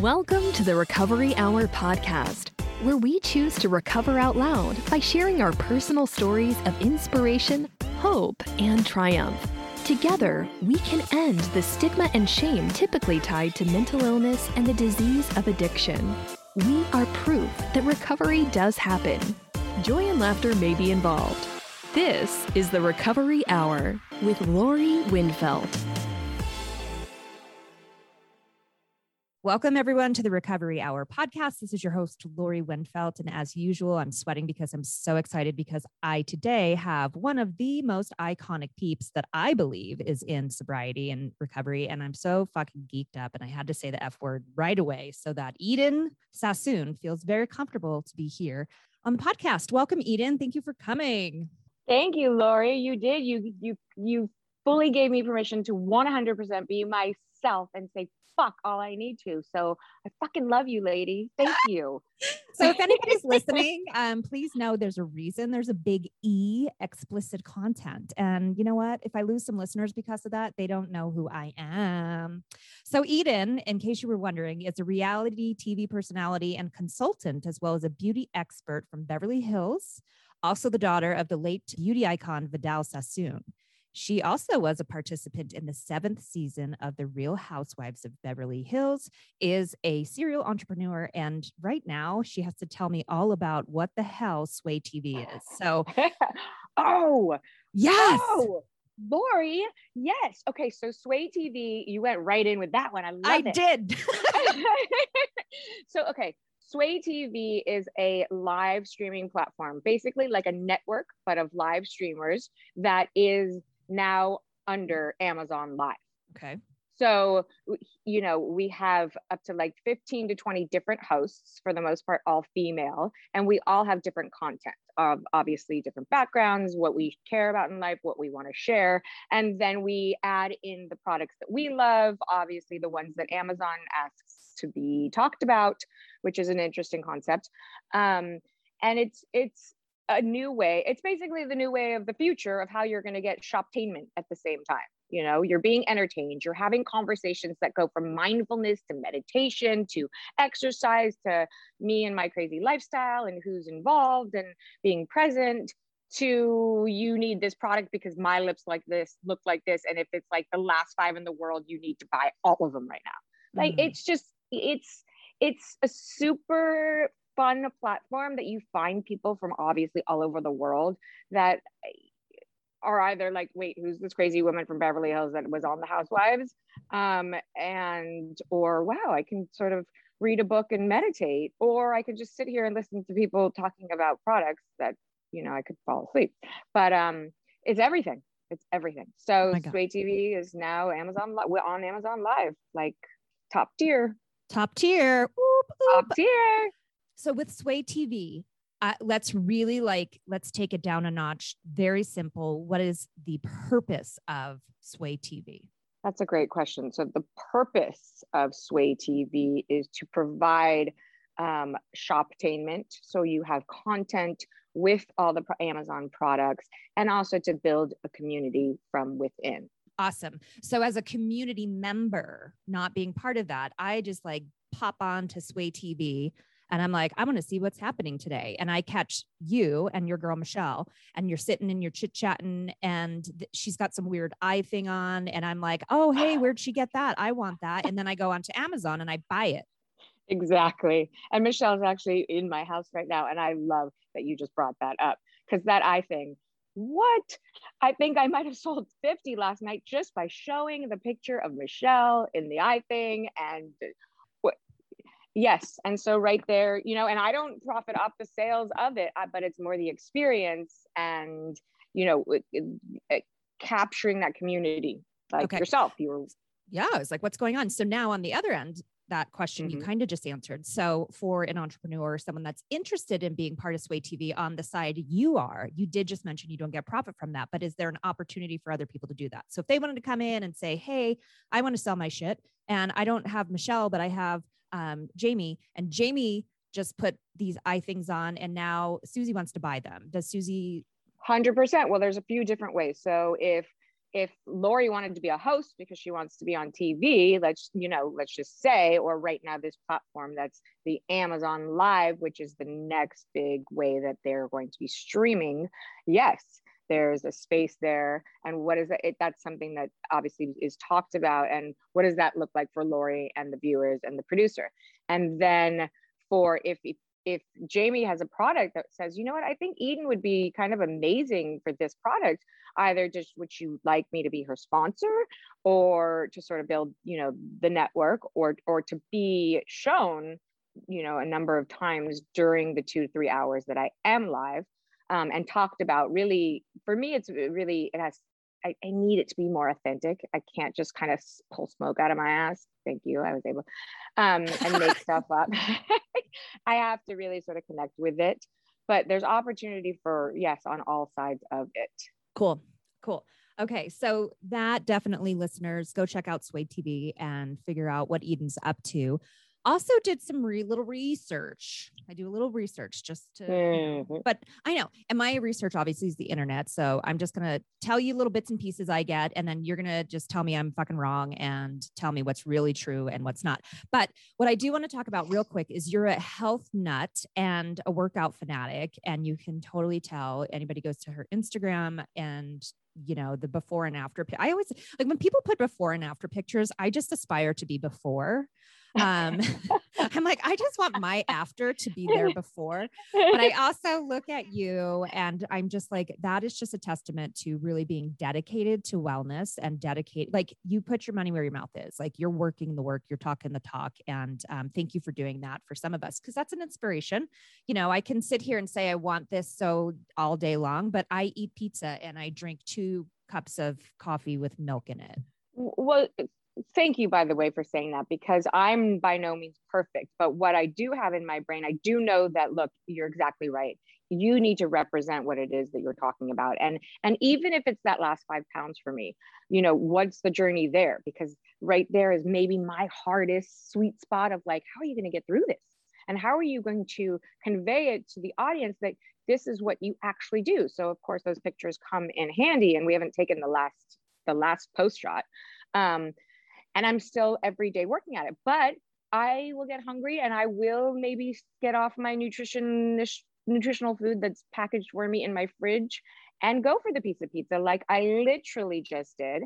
Welcome to the Recovery Hour podcast, where we choose to recover out loud by sharing our personal stories of inspiration, hope, and triumph. Together, we can end the stigma and shame typically tied to mental illness and the disease of addiction. We are proof that recovery does happen. Joy and laughter may be involved. This is the Recovery Hour with Lori Windfeldt. Welcome, everyone, to the Recovery Hour podcast. This is your host, Lori Windfeldt. And as usual, I'm sweating because I'm so excited because I today have one of the most iconic peeps that I believe is in sobriety and recovery. And I'm so fucking geeked up. And I had to say the F word right away so that Eden Sassoon feels very comfortable to be here on the podcast. Welcome, Eden. Thank you for coming. Thank you, Lori. You did. You you you fully gave me permission to 100% be myself and say fuck all I need to. So I fucking love you, lady. Thank you. so if anybody's listening, um, please know there's a reason. There's a big E explicit content. And you know what? If I lose some listeners because of that, they don't know who I am. So Eden, in case you were wondering, is a reality TV personality and consultant, as well as a beauty expert from Beverly Hills, also the daughter of the late beauty icon Vidal Sassoon. She also was a participant in the seventh season of The Real Housewives of Beverly Hills, is a serial entrepreneur, and right now she has to tell me all about what the hell Sway TV is. So, oh, yes. Oh. Lori, yes. Okay, so Sway TV, you went right in with that one. I love I it. did. so, okay, Sway TV is a live streaming platform, basically like a network, but of live streamers that is now under Amazon Live. Okay. So, you know, we have up to like 15 to 20 different hosts, for the most part, all female, and we all have different content of obviously different backgrounds, what we care about in life, what we want to share. And then we add in the products that we love, obviously, the ones that Amazon asks to be talked about, which is an interesting concept. Um, and it's, it's, a new way. It's basically the new way of the future of how you're going to get shoptainment at the same time. You know, you're being entertained, you're having conversations that go from mindfulness to meditation to exercise to me and my crazy lifestyle and who's involved and being present to you need this product because my lips like this look like this and if it's like the last five in the world you need to buy all of them right now like mm. it's just it's it's a super fun platform that you find people from obviously all over the world that are either like, wait, who's this crazy woman from Beverly Hills that was on the Housewives? Um, and, or wow, I can sort of read a book and meditate, or I could just sit here and listen to people talking about products that, you know, I could fall asleep. But um, it's everything. It's everything. So oh Sway TV is now Amazon We're on Amazon Live, like top tier. Top tier. Oop, oop. Top tier. So with Sway TV, uh, let's really like let's take it down a notch. Very simple. What is the purpose of Sway TV? That's a great question. So the purpose of Sway TV is to provide um, shoptainment. So you have content with all the Amazon products and also to build a community from within. Awesome. So as a community member, not being part of that, I just like pop on to Sway TV and I'm like, I want to see what's happening today. And I catch you and your girl Michelle, and you're sitting and you're chit chatting, and th- she's got some weird eye thing on. And I'm like, oh, hey, where'd she get that? I want that. And then I go onto Amazon and I buy it. Exactly. And Michelle's actually in my house right now. And I love that you just brought that up because that eye thing, what? I think I might have sold 50 last night just by showing the picture of Michelle in the eye thing and Yes. And so right there, you know, and I don't profit off the sales of it, uh, but it's more the experience and, you know, it, it, capturing that community like okay. yourself. You were. Yeah. I was like, what's going on? So now on the other end, that question mm-hmm. you kind of just answered. So, for an entrepreneur, someone that's interested in being part of Sway TV on the side you are, you did just mention you don't get profit from that, but is there an opportunity for other people to do that? So, if they wanted to come in and say, Hey, I want to sell my shit and I don't have Michelle, but I have um, Jamie, and Jamie just put these eye things on, and now Susie wants to buy them. Does Susie? Hundred percent. Well, there's a few different ways. So if if Lori wanted to be a host because she wants to be on TV, let's, you know, let's just say, or right now, this platform that's the Amazon Live, which is the next big way that they're going to be streaming. Yes, there's a space there. And what is it? That's something that obviously is talked about. And what does that look like for Lori and the viewers and the producer? And then for if, if if Jamie has a product that says, you know what, I think Eden would be kind of amazing for this product, either just would you like me to be her sponsor or to sort of build, you know, the network or or to be shown, you know, a number of times during the two to three hours that I am live um, and talked about really, for me, it's really, it has I, I, need it to be more authentic. I can't just kind of pull smoke out of my ass. Thank you. I was able um, and make stuff up. I have to really sort of connect with it. But there's opportunity for, yes, on all sides of it. Cool. Cool. Okay. So that definitely listeners go check out Sway TV and figure out what Eden's up to also did some re- little research. I do a little research just to, mm-hmm. but I know, and my research obviously is the internet. So I'm just going to tell you little bits and pieces I get, and then you're going to just tell me I'm fucking wrong and tell me what's really true and what's not. But what I do want to talk about real quick is you're a health nut and a workout fanatic, and you can totally tell anybody goes to her Instagram and you know the before and after i always like when people put before and after pictures i just aspire to be before um, I'm like, I just want my after to be there before. But I also look at you and I'm just like, that is just a testament to really being dedicated to wellness and dedicate. Like you put your money where your mouth is. Like you're working the work, you're talking the talk. And um, thank you for doing that for some of us because that's an inspiration. You know, I can sit here and say I want this so all day long, but I eat pizza and I drink two cups of coffee with milk in it. Well, thank you by the way for saying that because i'm by no means perfect but what i do have in my brain i do know that look you're exactly right. You need to represent what it is that you're talking about. And and even if it's that last five pounds for me you know what's the journey there? Because right there is maybe my hardest sweet spot of like how are you going to get through this? And how are you going to convey it to the audience that this is what you actually do? So of course those pictures come in handy and we haven't taken the last the last post shot. Um, and I'm still every day working at it. But I will get hungry and I will maybe get off my nutrition nutritional food that's packaged for me in my fridge and go for the piece of pizza like I literally just did.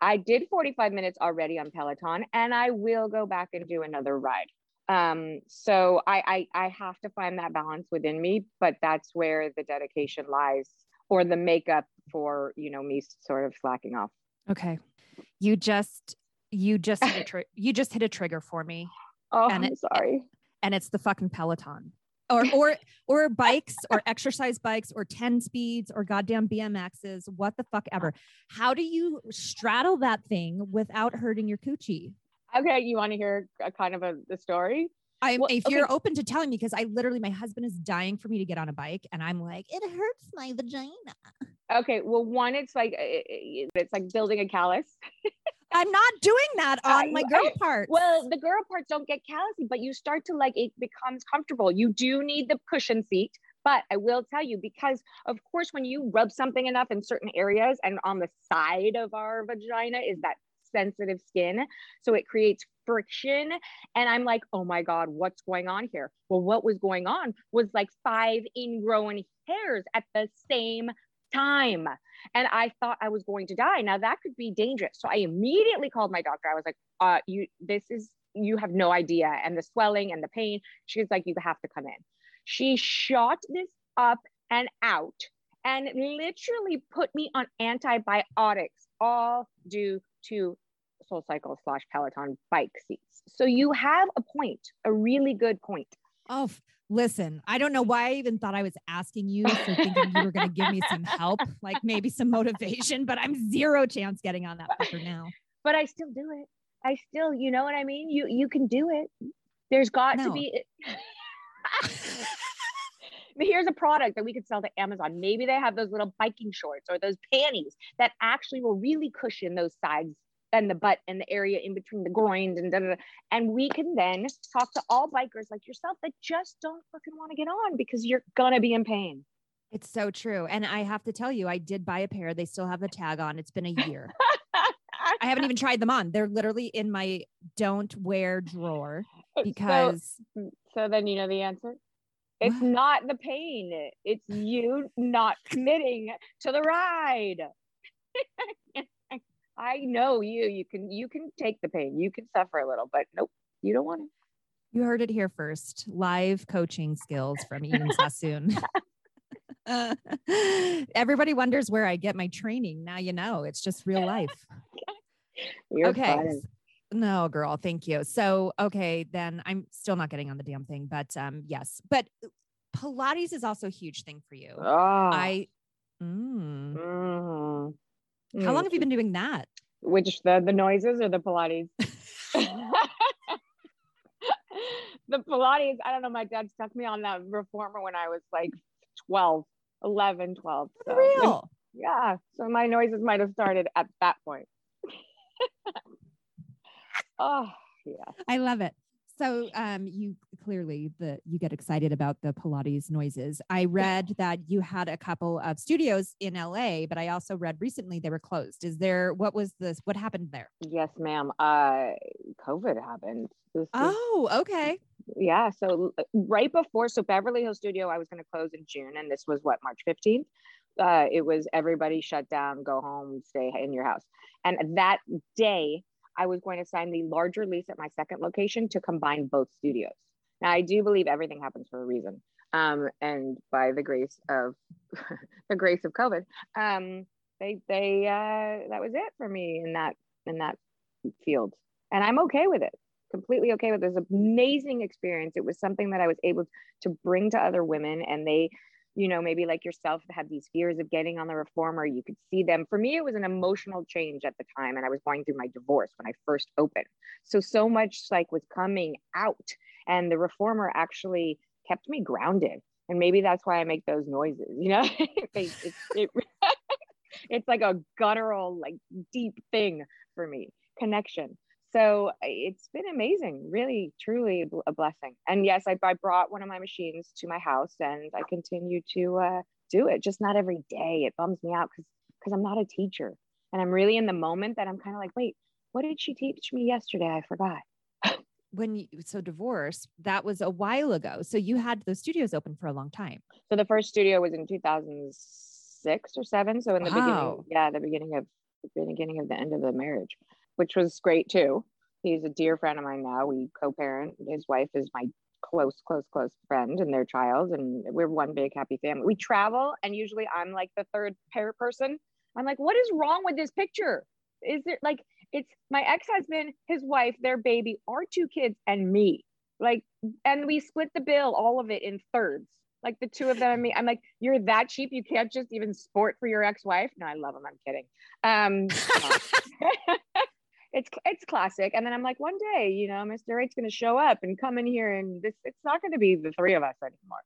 I did 45 minutes already on Peloton and I will go back and do another ride. Um, so I, I I have to find that balance within me, but that's where the dedication lies or the makeup for you know me sort of slacking off. Okay. You just you just hit a tri- you just hit a trigger for me. Oh, and I'm it, sorry. And it's the fucking Peloton. Or or or bikes or exercise bikes or 10 speeds or goddamn BMXs, what the fuck ever. How do you straddle that thing without hurting your coochie? Okay, you want to hear a kind of a the story? I'm well, if okay. you're open to telling me because I literally my husband is dying for me to get on a bike and I'm like it hurts my vagina. Okay, well one it's like it's like building a callus. I'm not doing that on my girl part. Well, the girl parts don't get callousy, but you start to like it becomes comfortable. You do need the cushion seat, but I will tell you because of course when you rub something enough in certain areas and on the side of our vagina is that sensitive skin, so it creates friction and I'm like, "Oh my god, what's going on here?" Well, what was going on was like five ingrown hairs at the same time. And I thought I was going to die. Now that could be dangerous. So I immediately called my doctor. I was like, uh, you, this is, you have no idea. And the swelling and the pain. She's like, you have to come in. She shot this up and out and literally put me on antibiotics, all due to Soul Cycle slash Peloton bike seats. So you have a point, a really good point. Oh, listen, I don't know why I even thought I was asking you for thinking you were going to give me some help, like maybe some motivation, but I'm zero chance getting on that fucker now. But I still do it. I still, you know what I mean? You you can do it. There's got no. to be here's a product that we could sell to Amazon. Maybe they have those little biking shorts or those panties that actually will really cushion those sides and the butt and the area in between the groin and da, da, da. and we can then talk to all bikers like yourself that just don't fucking want to get on because you're gonna be in pain. It's so true. And I have to tell you, I did buy a pair. They still have the tag on. It's been a year. I haven't even tried them on. They're literally in my don't wear drawer because. So, so then you know the answer? It's what? not the pain. It's you not committing to the ride. I know you. You can you can take the pain. You can suffer a little, but nope, you don't want to. You heard it here first. Live coaching skills from Eden Sassoon. everybody wonders where I get my training. Now you know. It's just real life. You're okay. Fine. No, girl, thank you. So, okay, then I'm still not getting on the damn thing, but um, yes. But Pilates is also a huge thing for you. Oh. I. Mm. Mm-hmm. How long have you been doing that? Which the the noises or the Pilates? the Pilates. I don't know. My dad stuck me on that reformer when I was like 12, 11, 12. So, real. Yeah. So my noises might have started at that point. oh, yeah. I love it. So um, you clearly the you get excited about the Pilates noises. I read that you had a couple of studios in LA, but I also read recently they were closed. Is there what was this? What happened there? Yes, ma'am. Uh, COVID happened. This oh, okay. Yeah. So right before, so Beverly Hills Studio, I was going to close in June, and this was what March fifteenth. Uh, it was everybody shut down, go home, stay in your house. And that day, I was going to sign the larger lease at my second location to combine both studios. Now, I do believe everything happens for a reason. Um, and by the grace of the grace of COVID, um, they they uh, that was it for me in that in that field, and I'm okay with it. Completely okay with an amazing experience. It was something that I was able to bring to other women, and they you know, maybe like yourself had these fears of getting on the reformer, you could see them. For me, it was an emotional change at the time. And I was going through my divorce when I first opened. So, so much like was coming out. And the reformer actually kept me grounded. And maybe that's why I make those noises, you know? it, it, it's like a guttural, like deep thing for me, connection so it's been amazing really truly a blessing. And yes I, I brought one of my machines to my house and i continue to uh, do it just not every day. It bums me out because because i'm not a teacher. And i'm really in the moment that i'm kind of like wait what did she teach me yesterday? I forgot. When you so divorce that was a while ago. So you had those studios open for a long time. So the first studio was in 2006 or 7 so in the wow. beginning yeah the beginning of the beginning of the end of the marriage which was great too. He's a dear friend of mine now. We co-parent. His wife is my close, close, close friend and their child, and we're one big happy family. We travel, and usually I'm like the third pair person. I'm like, what is wrong with this picture? Is it like it's my ex-husband, his wife, their baby, our two kids, and me. Like, and we split the bill, all of it in thirds. Like the two of them and me. I'm like, you're that cheap. You can't just even sport for your ex-wife. No, I love him. I'm kidding. Um, it's it's classic. And then I'm like, one day, you know, Mr. Eight's going to show up and come in here, and this it's not going to be the three of us anymore.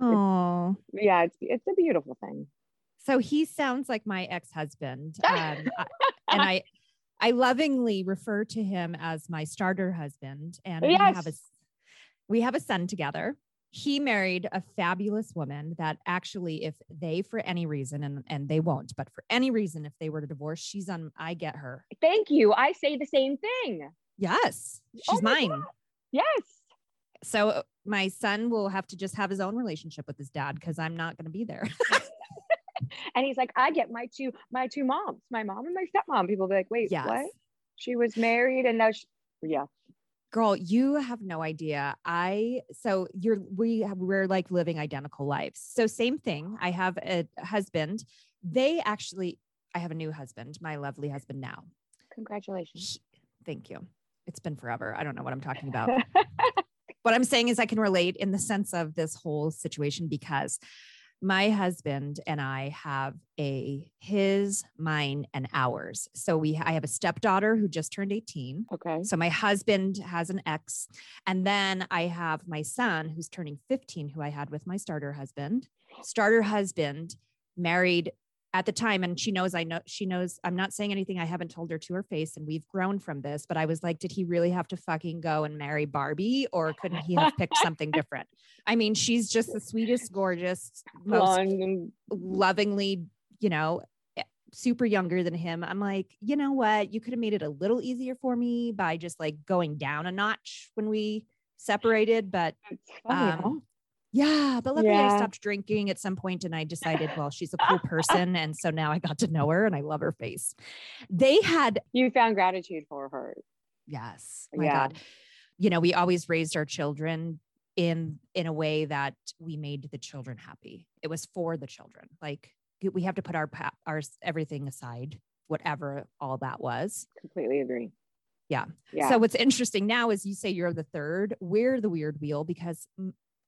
Oh, yeah, it's it's a beautiful thing. So he sounds like my ex husband, um, and I I lovingly refer to him as my starter husband, and yes. we have a we have a son together he married a fabulous woman that actually if they for any reason and, and they won't but for any reason if they were to divorce she's on i get her. Thank you. I say the same thing. Yes. She's oh mine. God. yes. So uh, my son will have to just have his own relationship with his dad because i'm not going to be there. And he's like i get my two my two moms my mom and my stepmom. People be like wait yes. what she was married and now she yeah girl you have no idea. I so you're we have, we're like living identical lives. So same thing i have a husband. They actually i have a new husband my lovely husband now. Congratulations. He, thank you. It's been forever. I don't know what i'm talking about. What i'm saying is i can relate in the sense of this whole situation because my husband and I have a his, mine, and ours. So we I have a stepdaughter who just turned 18. Okay. So my husband has an ex. And then I have my son who's turning 15, who I had with my starter husband. Starter husband married at the time and she knows i know she knows i'm not saying anything i haven't told her to her face and we've grown from this but i was like did he really have to fucking go and marry barbie or couldn't he have picked something different? I mean she's just the sweetest gorgeous most and- lovingly you know eh, super younger than him. I'm like you know what? You could have made it a little easier for me by just like going down a notch when we separated but um, yeah, but luckily I Yeah. stopped drinking at some point and I decided, well, she's a cool person. And so now I got to know her and I love her face. They had, you found gratitude for her. yes, my Yeah. God. You know, we always raised our children in in a way that we made the children happy. It was for the children. Like we have to put our our everything aside, whatever all that was. Completely agree. Yeah. Yeah. So what's interesting now is you say you're the third. We're the weird wheel because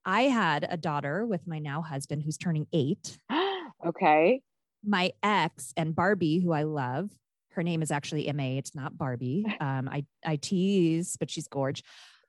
I had a daughter with my now husband who's turning eight. okay. My ex and Barbie, who I love, her name is actually MA. It's not Barbie. Um, I I tease, but she's gorge.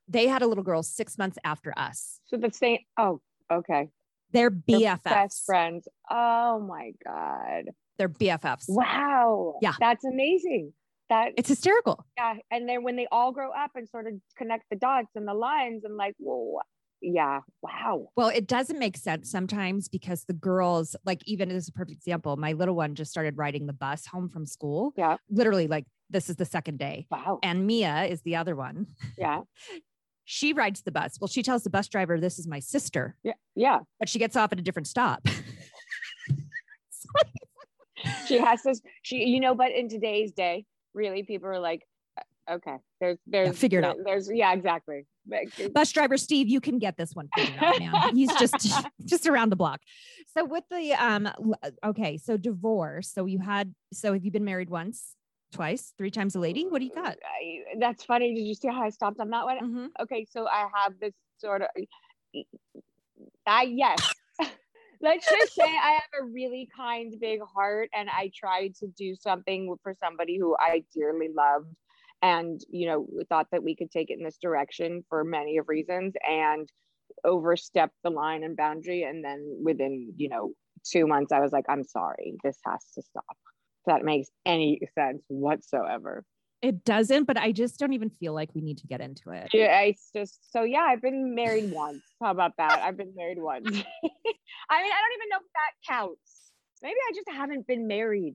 They had a little girl six months after us. So the same. Oh, okay. They're They're BFFs. Best friends. Oh my God. They're BFFs. Wow. Yeah. That's amazing. That It's hysterical. yeah. And then when they all grow up and sort of connect the dots and the lines and like, whoa, yeah. Wow. Well, it doesn't make sense sometimes because the girls, like even as a perfect example, my little one just started riding the bus home from school. Yeah. Literally, like this is the second day. Wow. And Mia is the other one. Yeah. She rides the bus. Well, she tells the bus driver, This is my sister, Yeah. Yeah. but she gets off at a different stop. She has to, she, you know, but in today's day, really, people are like, uh, okay, there's, there's, figure it there- out. There's, yeah, exactly. Bus driver Steve, you can get this one figured out, man. He's just just around the block. So with the um okay, so divorce. So you had so have you been married once, twice, three times a lady? What do you got? I, that's funny. Did you see how I stopped on that one? Mhm. okay, so I have this sort of, I yes. Let's just say I have a really kind, big heart, and I tried to do something for somebody who I dearly loved, and you know, we thought that we could take it in this direction for many of reasons, and overstepped the line and boundary, and then within you know two months, I was like, I'm sorry, this has to stop. If that makes any sense whatsoever. It doesn't, but I just don't even feel like we need to get into it. Yeah, it's just so yeah, I've been married once. How about that? I've been married once. I mean, I don't even know if that counts. Maybe I just haven't been married.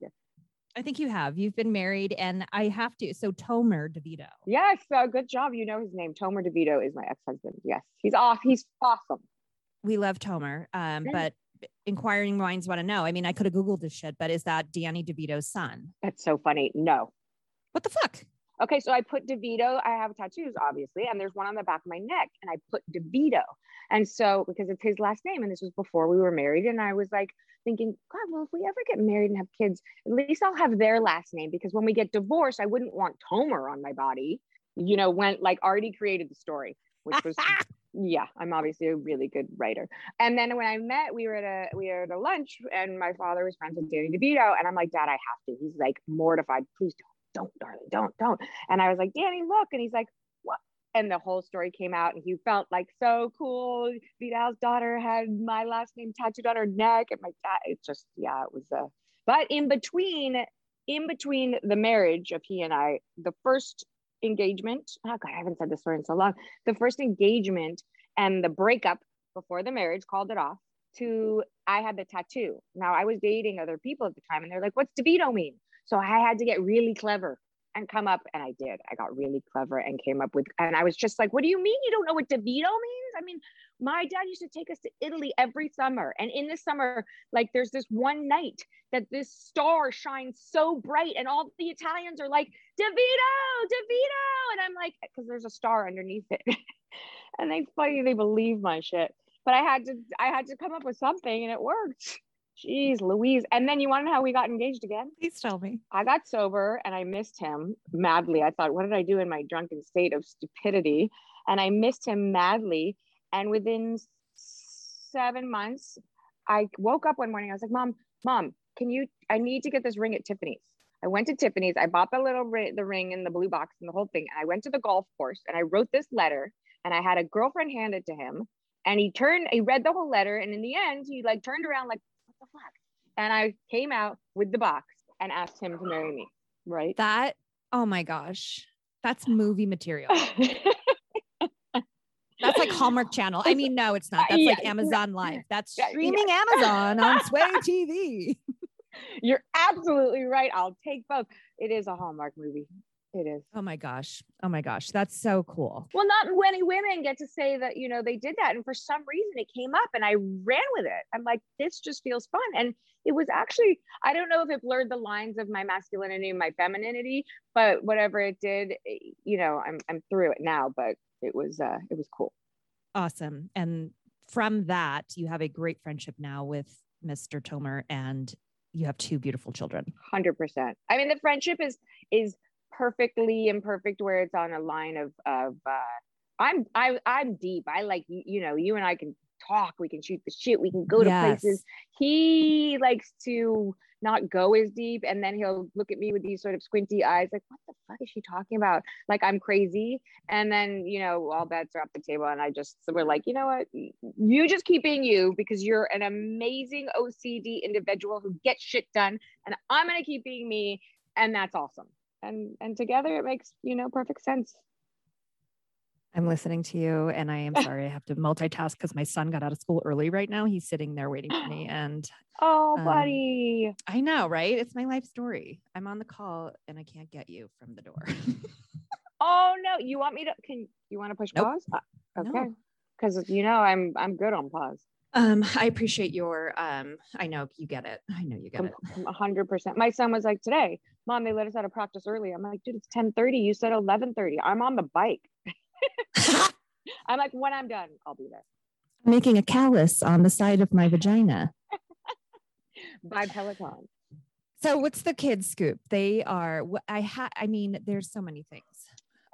I think you have. You've been married, and I have to. So Tomer DeVito. Yes, uh, good job. You know his name. Tomer DeVito is my ex-husband. Yes, he's off. He's awesome. We love Tomer. Um, but inquiring minds want to know. I mean, I could have Googled this shit, but is that Danny DeVito's son? That's so funny. No. What the fuck? Okay, so I put DeVito. I have tattoos, obviously, and there's one on the back of my neck, and I put DeVito. And so, because it's his last name, and this was before we were married, and I was like thinking, God, well, if we ever get married and have kids, at least I'll have their last name, because when we get divorced, I wouldn't want Tomer on my body. You know, went like already created the story, which was yeah, I'm obviously a really good writer. And then when I met, we were at a we were at a lunch, and my father was friends with Danny DeVito, and I'm like, Dad, I have to. He's like mortified. Please don't, don't, darling, don't, don't. And I was like, Danny, look, and he's like? And the whole story came out, and he felt like so cool. Vidal's daughter had my last name tattooed on her neck, and my dad. It's just yeah, it was a. But in between, in between the marriage of he and I, the first engagement. Oh God, I haven't said this story in so long. The first engagement and the breakup before the marriage called it off. To I had the tattoo. Now I was dating other people at the time, and they're like, "What's DeVito mean?" So I had to get really clever and come up, and I did. I got really clever and came up with, and I was just like, "What do you mean you don't know what DeVito means?" I mean, my dad used to take us to Italy every summer, and in the summer, like there's this one night that this star shines so bright, and all the Italians are like, DeVito, DeVito. And I'm like, because there's a star underneath it. and they funny, they believe my shit. But I had to I had to come up with something and it worked. Jeez Louise. And then you want to know how we got engaged again? Please tell me. I got sober and I missed him madly. I thought, what did I do in my drunken state of stupidity? And I missed him madly. And within seven months, I woke up one morning. I was like, Mom, Mom, can you? I need to get this ring at Tiffany's. I went to Tiffany's. I bought the little ri- the ring and the blue box and the whole thing. And I went to the golf course and I wrote this letter. And I had a girlfriend hand it to him. And he turned, he read the whole letter. And in the end, he like turned around like, the fuck? and I came out with the box and asked him to marry me. Right. That, oh my gosh, that's movie material. That's like Hallmark Channel. I mean, no, it's not. That's like. Amazon Live. That's streaming Amazon on Sway TV. You're absolutely right. I'll take both. It is a Hallmark movie. It is. Oh my gosh. Oh my gosh. That's so cool. Well, not many women get to say that, you know, they did that. And for some reason it came up and I ran with it. I'm like, this just feels fun. And it was actually, I don't know if it blurred the lines of my masculinity and my femininity, but whatever it did, eh, you know, I'm I'm through it now, but it was uh it was cool. Awesome. And from that, you have a great friendship now with Mr. Tomer and you have two beautiful children. Hundred percent. I mean, the friendship is is perfectly imperfect where it's on a line of of uh I'm I I'm deep. I like you, you know, you and I can talk, we can shoot the shit, we can go to Yes. places. He likes to not go as deep and then he'll look at me with these sort of squinty eyes like what the fuck is she talking about like i'm crazy and then you know all bets are off the table and i just so we're like you know what you just keep being you because you're an amazing ocd individual who gets shit done and i'm going to keep being me and that's awesome and and together it makes you know perfect sense I'm listening to you and I am sorry I have to multitask because my son got out of school early right now. He's sitting there waiting for me. And oh Um, buddy I know, right? It's my life story. I'm on the call and I can't get you from the door. oh no you want me to can you want to push Nope. pause Uh, okay because you know i'm i'm good on pause um, I appreciate your um, I know you get it. I know you get it. A hundred percent. My son was like, today, mom, they let us out of practice early. I'm like, dude, it's 1030. You said 1130. I'm on the bike. I'm like, when I'm done, I'll be there. Making a callus on the side of my vagina. By Peloton. So what's the kids scoop? They are wh- I had I mean, there's so many things.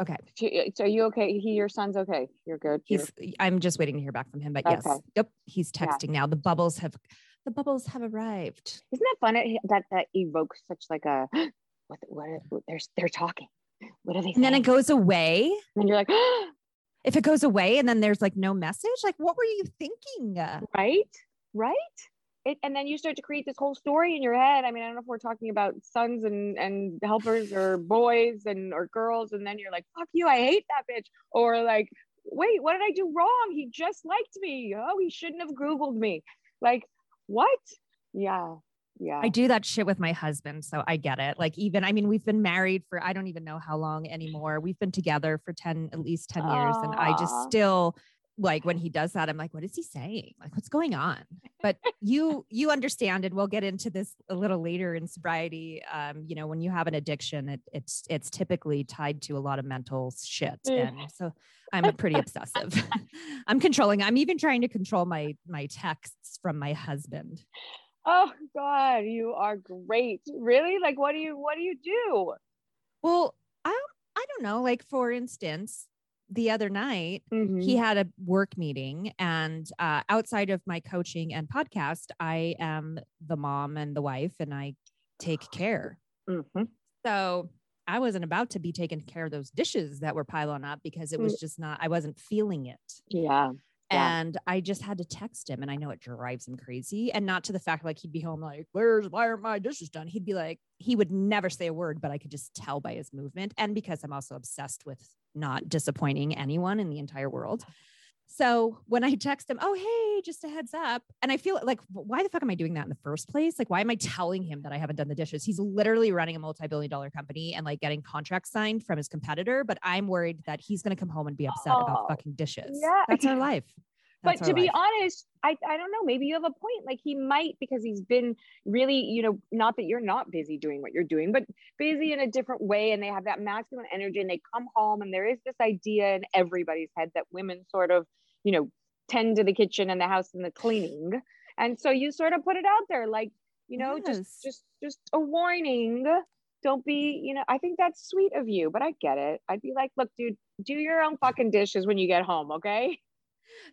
Okay. She- uh, So are you okay? He, your son's okay. You're good. You're- He's I'm just waiting to hear back from him, but yes. Yep. He's Yeah. texting now. The bubbles have the bubbles have arrived. Isn't that fun? That that evokes such like a what what, what they're they're talking. What are they saying? Then it goes away. and you're like, If it goes away and then there's like no message, like what were you thinking? right, right. It, and then you start to create this whole story in your head. I mean, I don't know if we're talking about sons and and helpers or boys and or girls, and then you're like, "Fuck you, I hate that bitch," or like, "Wait, what did I do wrong? He just liked me. Oh, he shouldn't have googled me." Like, what? Yeah, yeah. I do that shit with my husband, so I get it. Like even I mean, we've been married for I don't even know how long anymore. We've been together for 10 at least 10 years and I just still like when he does that I'm like what is he saying? Like what's going on? But you you understand and we'll get into this a little later in sobriety. Um you know, when you have an addiction it, it's it's typically tied to a lot of mental shit Mm. and so I'm a pretty obsessive. I'm controlling. I'm even trying to control my my texts from my husband. Oh God, you are great. Really? Like, what do you what do you do? Well, I I don't know. Like for instance, the other night Mm-hmm. he had a work meeting, and uh, outside of my coaching and podcast, I am the mom and the wife, and I take care. Mhm. So I wasn't about to be taking care of those dishes that were piling up because it was just not. I wasn't feeling it. Yeah. And I just had to text him, and I know it drives him crazy. And not to the fact like he'd be home like, "Where's why aren't my dishes done?" He'd be like, he would never say a word, but I could just tell by his movement, and because I'm also obsessed with not disappointing anyone in the entire world. So when I text him, "Oh hey, just a heads up," and I feel like, why the fuck am I doing that in the first place? Like, why am I telling him that I haven't done the dishes? He's literally running a multi-billion-dollar company and like getting contracts signed from his competitor, but I'm worried that he's going to come home and be upset Oh, about fucking dishes. yeah. That's our life. But to our be honest I, I don't know maybe you have a point like he might because he's been really you know not that you're not busy doing what you're doing but busy in a different way and they have that masculine energy and they come home and there is this idea in everybody's head that women sort of you know tend to the kitchen and the house and the cleaning. And so you sort of put it out there like you know Yes. just just just a warning. Don't be you know i think that's sweet of you but i get it. I'd be like look dude do your own fucking dishes when you get home okay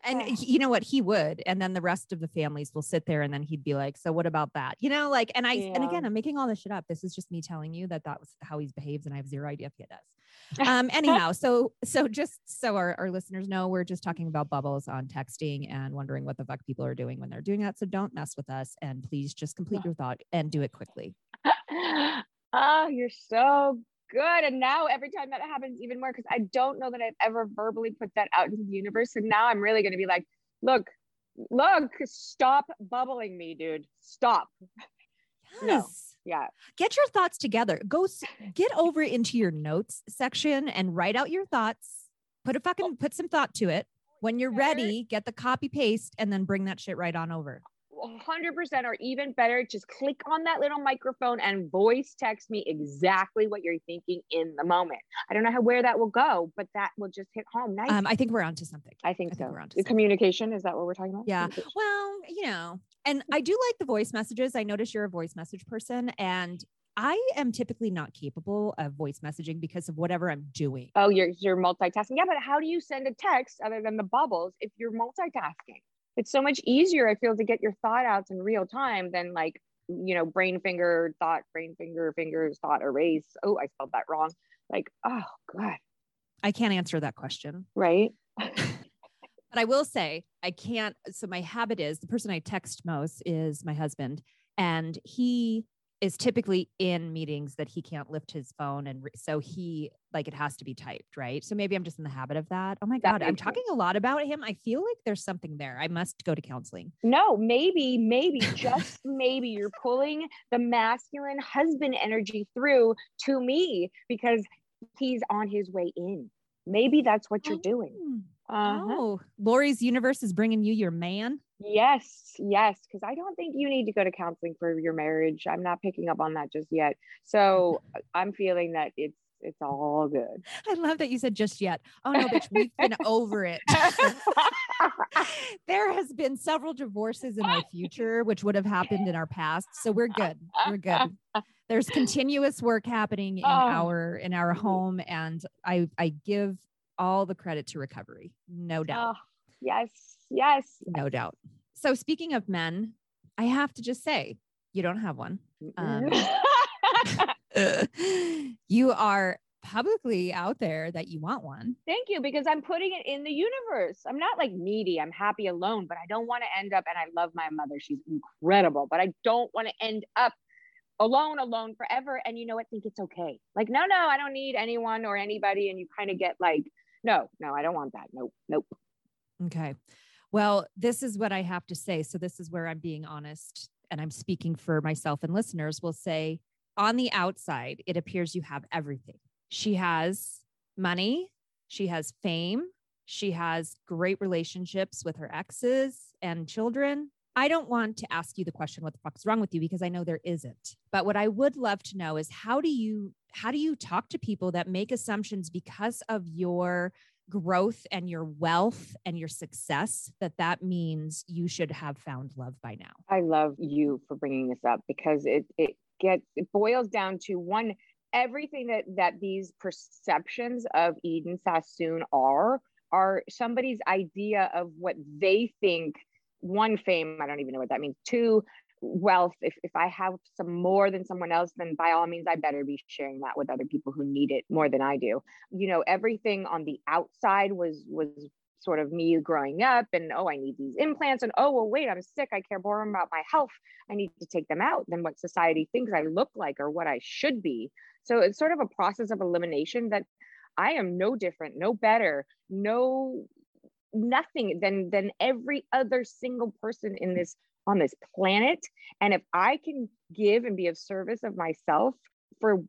and Yeah. you know what he would and then the rest of the families will sit there and then he'd be like so what about that you know like and i and again i'm making all this shit up this is just me telling you that that was how he's behaves and i have zero idea if he does Um, anyhow, so so just so our, our listeners know, we're just talking about bubbles on texting and wondering what the fuck people are doing when they're doing that. So don't mess with us and please just complete your thought and do it quickly. oh, you're so good. And now every time that happens, even more because I don't know that I've ever verbally put that out into the universe. And now I'm really going to be like, look, look, stop bubbling me, dude. Stop. Yes. No. Yeah. Get your thoughts together. Go get over into your notes section and write out your thoughts. Put a fucking oh. put some thought to it. When you're ready, get the copy paste and then bring that shit right on over. 100% or even better, just click on that little microphone and voice text me exactly what you're thinking in the moment. I don't know how where that will go, but that will just hit home. Nice. Um, I think we're onto something. I think I so. Think we're onto the communication is that what we're talking about? Yeah. Well, you know, and I do like the voice messages. I notice you're a voice message person, and I am typically not capable of voice messaging because of whatever I'm doing. Oh, you're you're multitasking. Yeah, but how do you send a text other than the bubbles if you're multitasking? It's so much easier i feel to get your thought outs in real time than like you know brain finger thought brain finger fingers thought erase. Oh i spelled that wrong. Like oh god. I can't answer that question. Right? But i will say i can't so my habit is the person i text most is my husband and he is typically in meetings that he can't lift his phone and re- so he like it has to be typed right? So maybe i'm just in the habit of that. Oh my god i'm talking a lot about him. I feel like there's something there. I must go to counseling. No maybe maybe just maybe you're pulling the masculine husband energy through to me because he's on his way in. Maybe that's what you're doing. Oh. uh-huh. oh lori's universe is bringing you your man Yes, yes, because I don't think you need to go to counseling for your marriage. I'm not picking up on that just yet. So uh, I'm feeling that it's it's all good. I love that you said just yet. Oh no, bitch, we've been over it. there has been several divorces in our future, which would have happened in our past. So we're good. We're good. There's continuous work happening in oh. our in our home, and I I give all the credit to recovery, no doubt. Oh, yes, Yes. No doubt. So, speaking of men, I have to just say, you don't have one. Um, you are publicly out there that you want one. Thank you, because I'm putting it in the universe. I'm not like needy. I'm happy alone, but I don't want to end up, and I love my mother. She's incredible, but I don't want to end up alone, alone forever. And you know what? Think it's okay. Like, no, no, I don't need anyone or anybody. And you kind of get like, no, no, I don't want that. Nope, nope. Okay. Well, this is what I have to say. So, this is where I'm being honest and I'm speaking for myself and listeners will say on the outside, it appears you have everything. She has money, she has fame, she has great relationships with her exes and children. I don't want to ask you the question what the fuck is wrong with you because I know there isn't. But what I would love to know is how do you how do you talk to people that make assumptions because of your growth and your wealth and your success that that means you should have found love by now. I love you for bringing this up because it it gets it boils down to one everything that that these perceptions of eden sassoon are are somebody's idea of what they think one fame i don't even know what that means two wealth if, if i have some more than someone else then by all means i better be sharing that with other people who need it more than i do. You know everything on the outside was was sort of me growing up and oh i need these implants and oh well wait i'm sick. I care more about my health. I need to take them out than what society thinks i look like or what i should be. So it's sort of a process of elimination that i am no different no better no nothing than than every other single person in this on this planet. And if i can give and be of service of myself for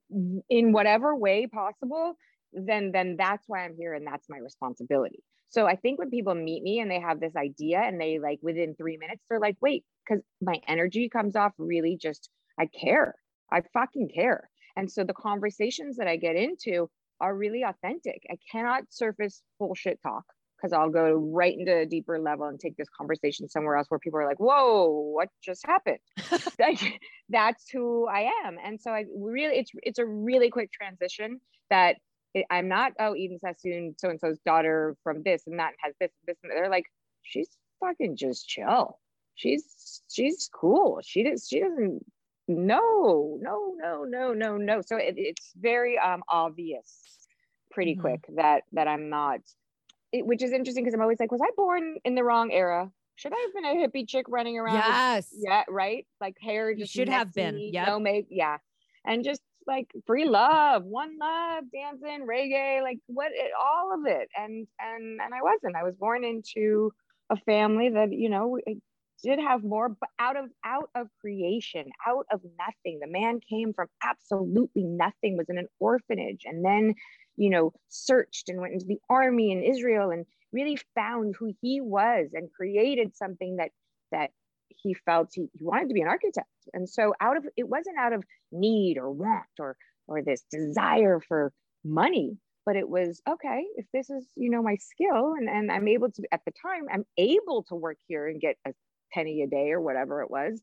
in whatever way possible then then that's why i'm here and that's my responsibility. So i think when people meet me and they have this idea and they like within 3 minutes they're like wait cuz my energy comes off really just i care. I fucking care. And so the conversations that i get into are really authentic. I cannot surface bullshit talk because I'll go right into a deeper level and take this conversation somewhere else where people are like, whoa, what just happened? like, That's who I am. And so I really, it's, it's a really quick transition that it, I'm not, oh, Eden Sassoon, so-and-so's daughter from this and that has this, this, and they're like, she's fucking just chill. She's, she's cool. She does, she doesn't, no, no, no, no, no, no. So it, it's very um, obvious pretty mm-hmm. quick that that I'm not it, which is interesting because I'm always like was I born in the wrong era? Should I have been a hippie chick running around yes. yeah right? Like hair you should messy, have been. Yeah no make yeah. And just like free love one love dancing reggae like what it, all of it. And and and I wasn't. I was born into a family that you know did have more but out of out of creation out of nothing. The man came from absolutely nothing was in an orphanage and then you know searched and went into the army in israel and really found who he was and created something that that he felt he, he wanted to be an architect. And so out of it wasn't out of need or want or or this desire for money but it was okay if this is you know my skill and, and i'm able to at the time i'm able to work here and get a penny a day or whatever it was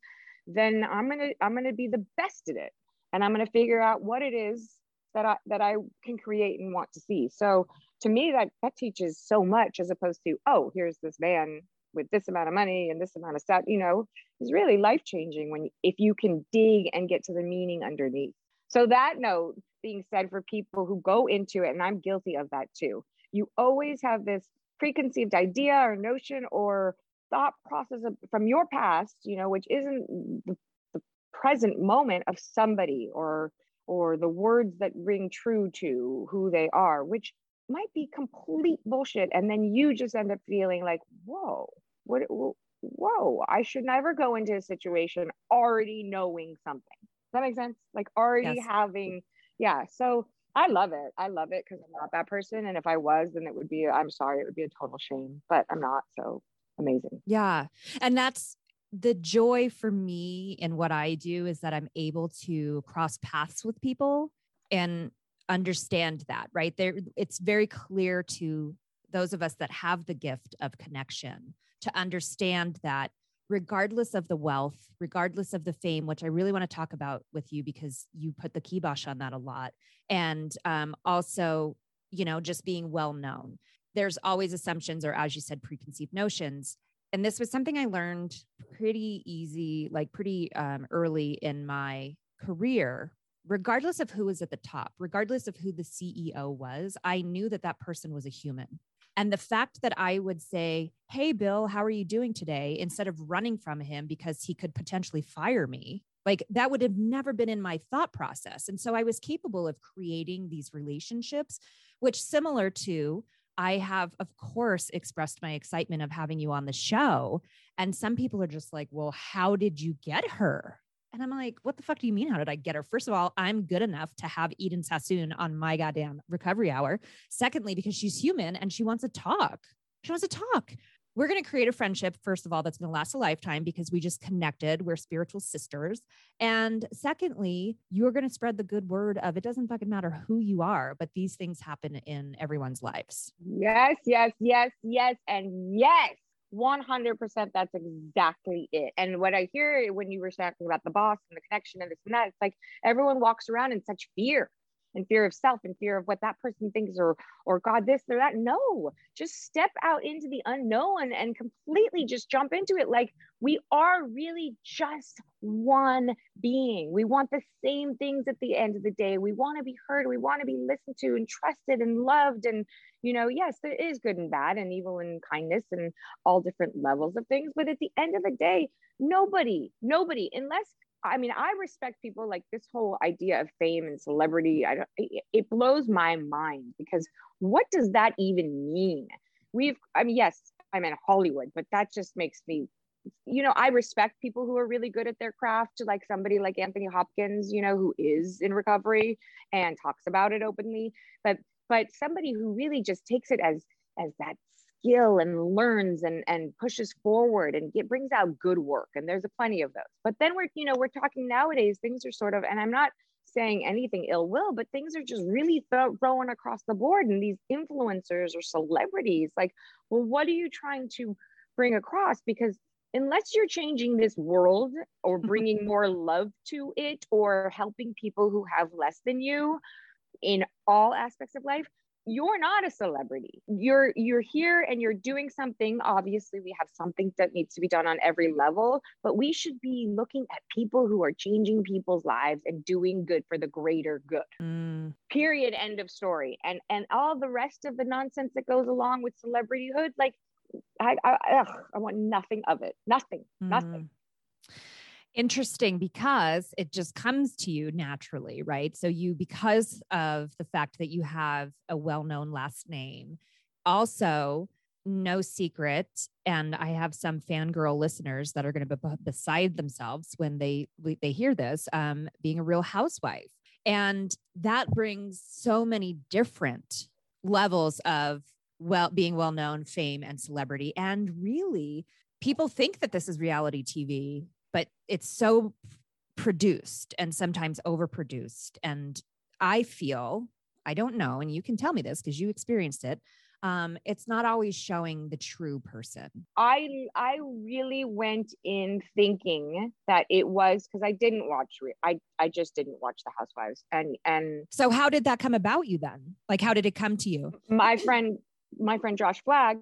then i'm gonna i'm gonna be the best at it. And i'm gonna figure out what it is that i that i can create and want to see. So to me that that teaches so much as opposed to oh here's this man with this amount of money and this amount of stuff you know is really life changing when if you can dig and get to the meaning underneath. So that note being said for people who go into it and i'm guilty of that too you always have this preconceived idea or notion or thought process of, from your past, you know, which isn't the, the present moment of somebody or or the words that ring true to who they are, which might be complete bullshit. And then you just end up feeling like, whoa, what, whoa, I should never go into a situation already knowing something. Does that make sense? Like already yes. having, yeah. So I love it. I love it because I'm not that person. And if I was, then it would be, I'm sorry, it would be a total shame, but I'm not. So amazing. Yeah. And that's the joy for me in what I do is that I'm able to cross paths with people and understand that, right? There it's very clear to those of us that have the gift of connection to understand that regardless of the wealth, regardless of the fame, which I really want to talk about with you because you put the kibosh on that a lot. And um, also, you know, just being well known there's always assumptions or as you said preconceived notions and this was something i learned pretty easy like pretty um, early in my career. Regardless of who was at the top regardless of who the ceo was i knew that that person was a human. And the fact that i would say hey bill how are you doing today? instead of running from him because he could potentially fire me like that would have never been in my thought process. And so i was capable of creating these relationships which similar to I have, of course, expressed my excitement of having you on the show. And some people are just like, well, how did you get her? And I'm like, what the fuck do you mean? How did I get her? First of all, I'm good enough to have Eden Sassoon on my goddamn recovery hour. Secondly, because she's human and she wants to talk. She wants to talk we're going to create a friendship, first of all, that's going to last a lifetime because we just connected. We're spiritual sisters. And secondly, you're going to spread the good word of it doesn't fucking matter who you are, but these things happen in everyone's lives. Yes, yes, yes, yes, and yes. 100% that's exactly it. And what I hear when you were talking about the boss and the connection and this and that, it's like everyone walks around in such fear and fear of self and fear of what that person thinks or or god this or that. No just step out into the unknown and completely just jump into it. Like we are really just one being. We want the same things at the end of the day. We want to be heard. We want to be listened to and trusted and loved. And you know yes there is good and bad and evil and kindness and all different levels of things. But at the end of the day nobody nobody unless I mean, I respect people like this whole idea of fame and celebrity. I don't, it blows my mind because what does that even mean? We've, I mean, yes, I'm in Hollywood, but that just makes me, you know, I respect people who are really good at their craft, like somebody like Anthony Hopkins, you know, who is in recovery and talks about it openly. But, but somebody who really just takes it as, as that skill and learns and and pushes forward and get brings out good work and there's a plenty of those. But then we're you know we're talking nowadays things are sort of and i'm not saying anything ill will but things are just really th- thrown across the board and these influencers or celebrities like well what are you trying to bring across? Because unless you're changing this world or bringing more love to it or helping people who have less than you in all aspects of life you're not a celebrity. You're you're here and you're doing something. Obviously we have something that needs to be done on every level but we should be looking at people who are changing people's lives and doing good for the greater good. Mm. period. End of story. And and all the rest of the nonsense that goes along with celebrityhood like i i, ugh, I want nothing of it. Nothing. Mm. nothing interesting because it just comes to you naturally, right? So you, because of the fact that you have a well-known last name, also no secret, and I have some fangirl listeners that are going to be beside themselves when they they hear this, um, being a real housewife, and that brings so many different levels of well being well known, fame, and celebrity, and really people think that this is reality TV but it's so produced and sometimes overproduced. And I feel, I don't know, and you can tell me this because you experienced it. Um, it's not always showing the true person. I I really went in thinking that it was because I didn't watch. I I just didn't watch The Housewives, and and so how did that come about you then? Like how did it come to you? My friend, my friend Josh Flagg,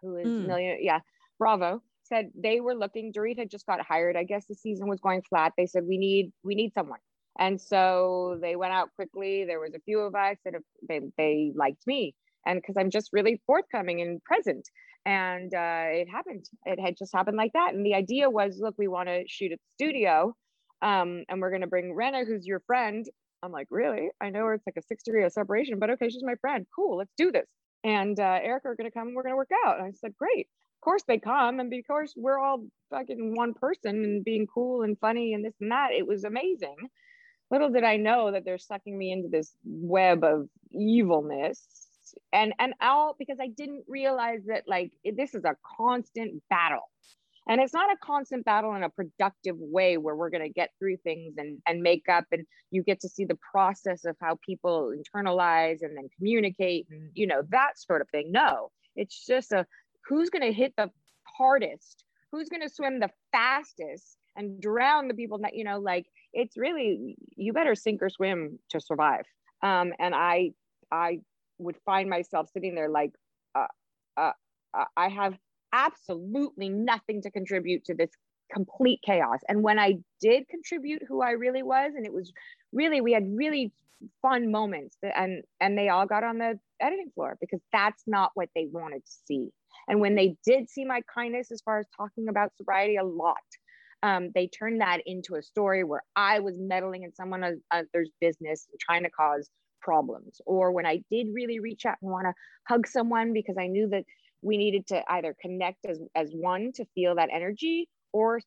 who is mm. million, yeah, Bravo said they were looking. Dorit had just got hired. I guess the season was going flat. They said we need we need someone, and so they went out quickly. There was a few of us that they they liked me, and because I'm just really forthcoming and present, and uh, it happened. It had just happened like that. And the idea was, look, we want to shoot at the studio, um, and we're going to bring Rinna, who's your friend. I'm like, really? I know it's like a six degree of separation, but okay, she's my friend. Cool, let's do this. And uh, Erika are going to come and we're going to work out. And I said, great course they come and because we're all fucking one person and being cool and funny and this and that it was amazing. Little did i know that they're sucking me into this web of evilness. And and all because i didn't realize that like this is a constant battle. And it's not a constant battle in a productive way where we're going to get through things and and make up and you get to see the process of how people internalize and then communicate and you know that sort of thing. No it's just a who's going to hit the hardest? Who's going to swim the fastest and drown the people that you know like it's really you better sink or swim to survive. Um and i i would find myself sitting there like uh, uh, uh, i have absolutely nothing to contribute to this complete chaos. And when i did contribute who i really was and it was really we had really fun moments and and they all got on the editing floor because that's not what they wanted to see and when they did see my kindness as far as talking about sobriety a lot, um, they turned that into a story where I was meddling in someone else's business and trying to cause problems. Or when I did really reach out and want to hug someone because I knew that we needed to either connect as, as one to feel that energy or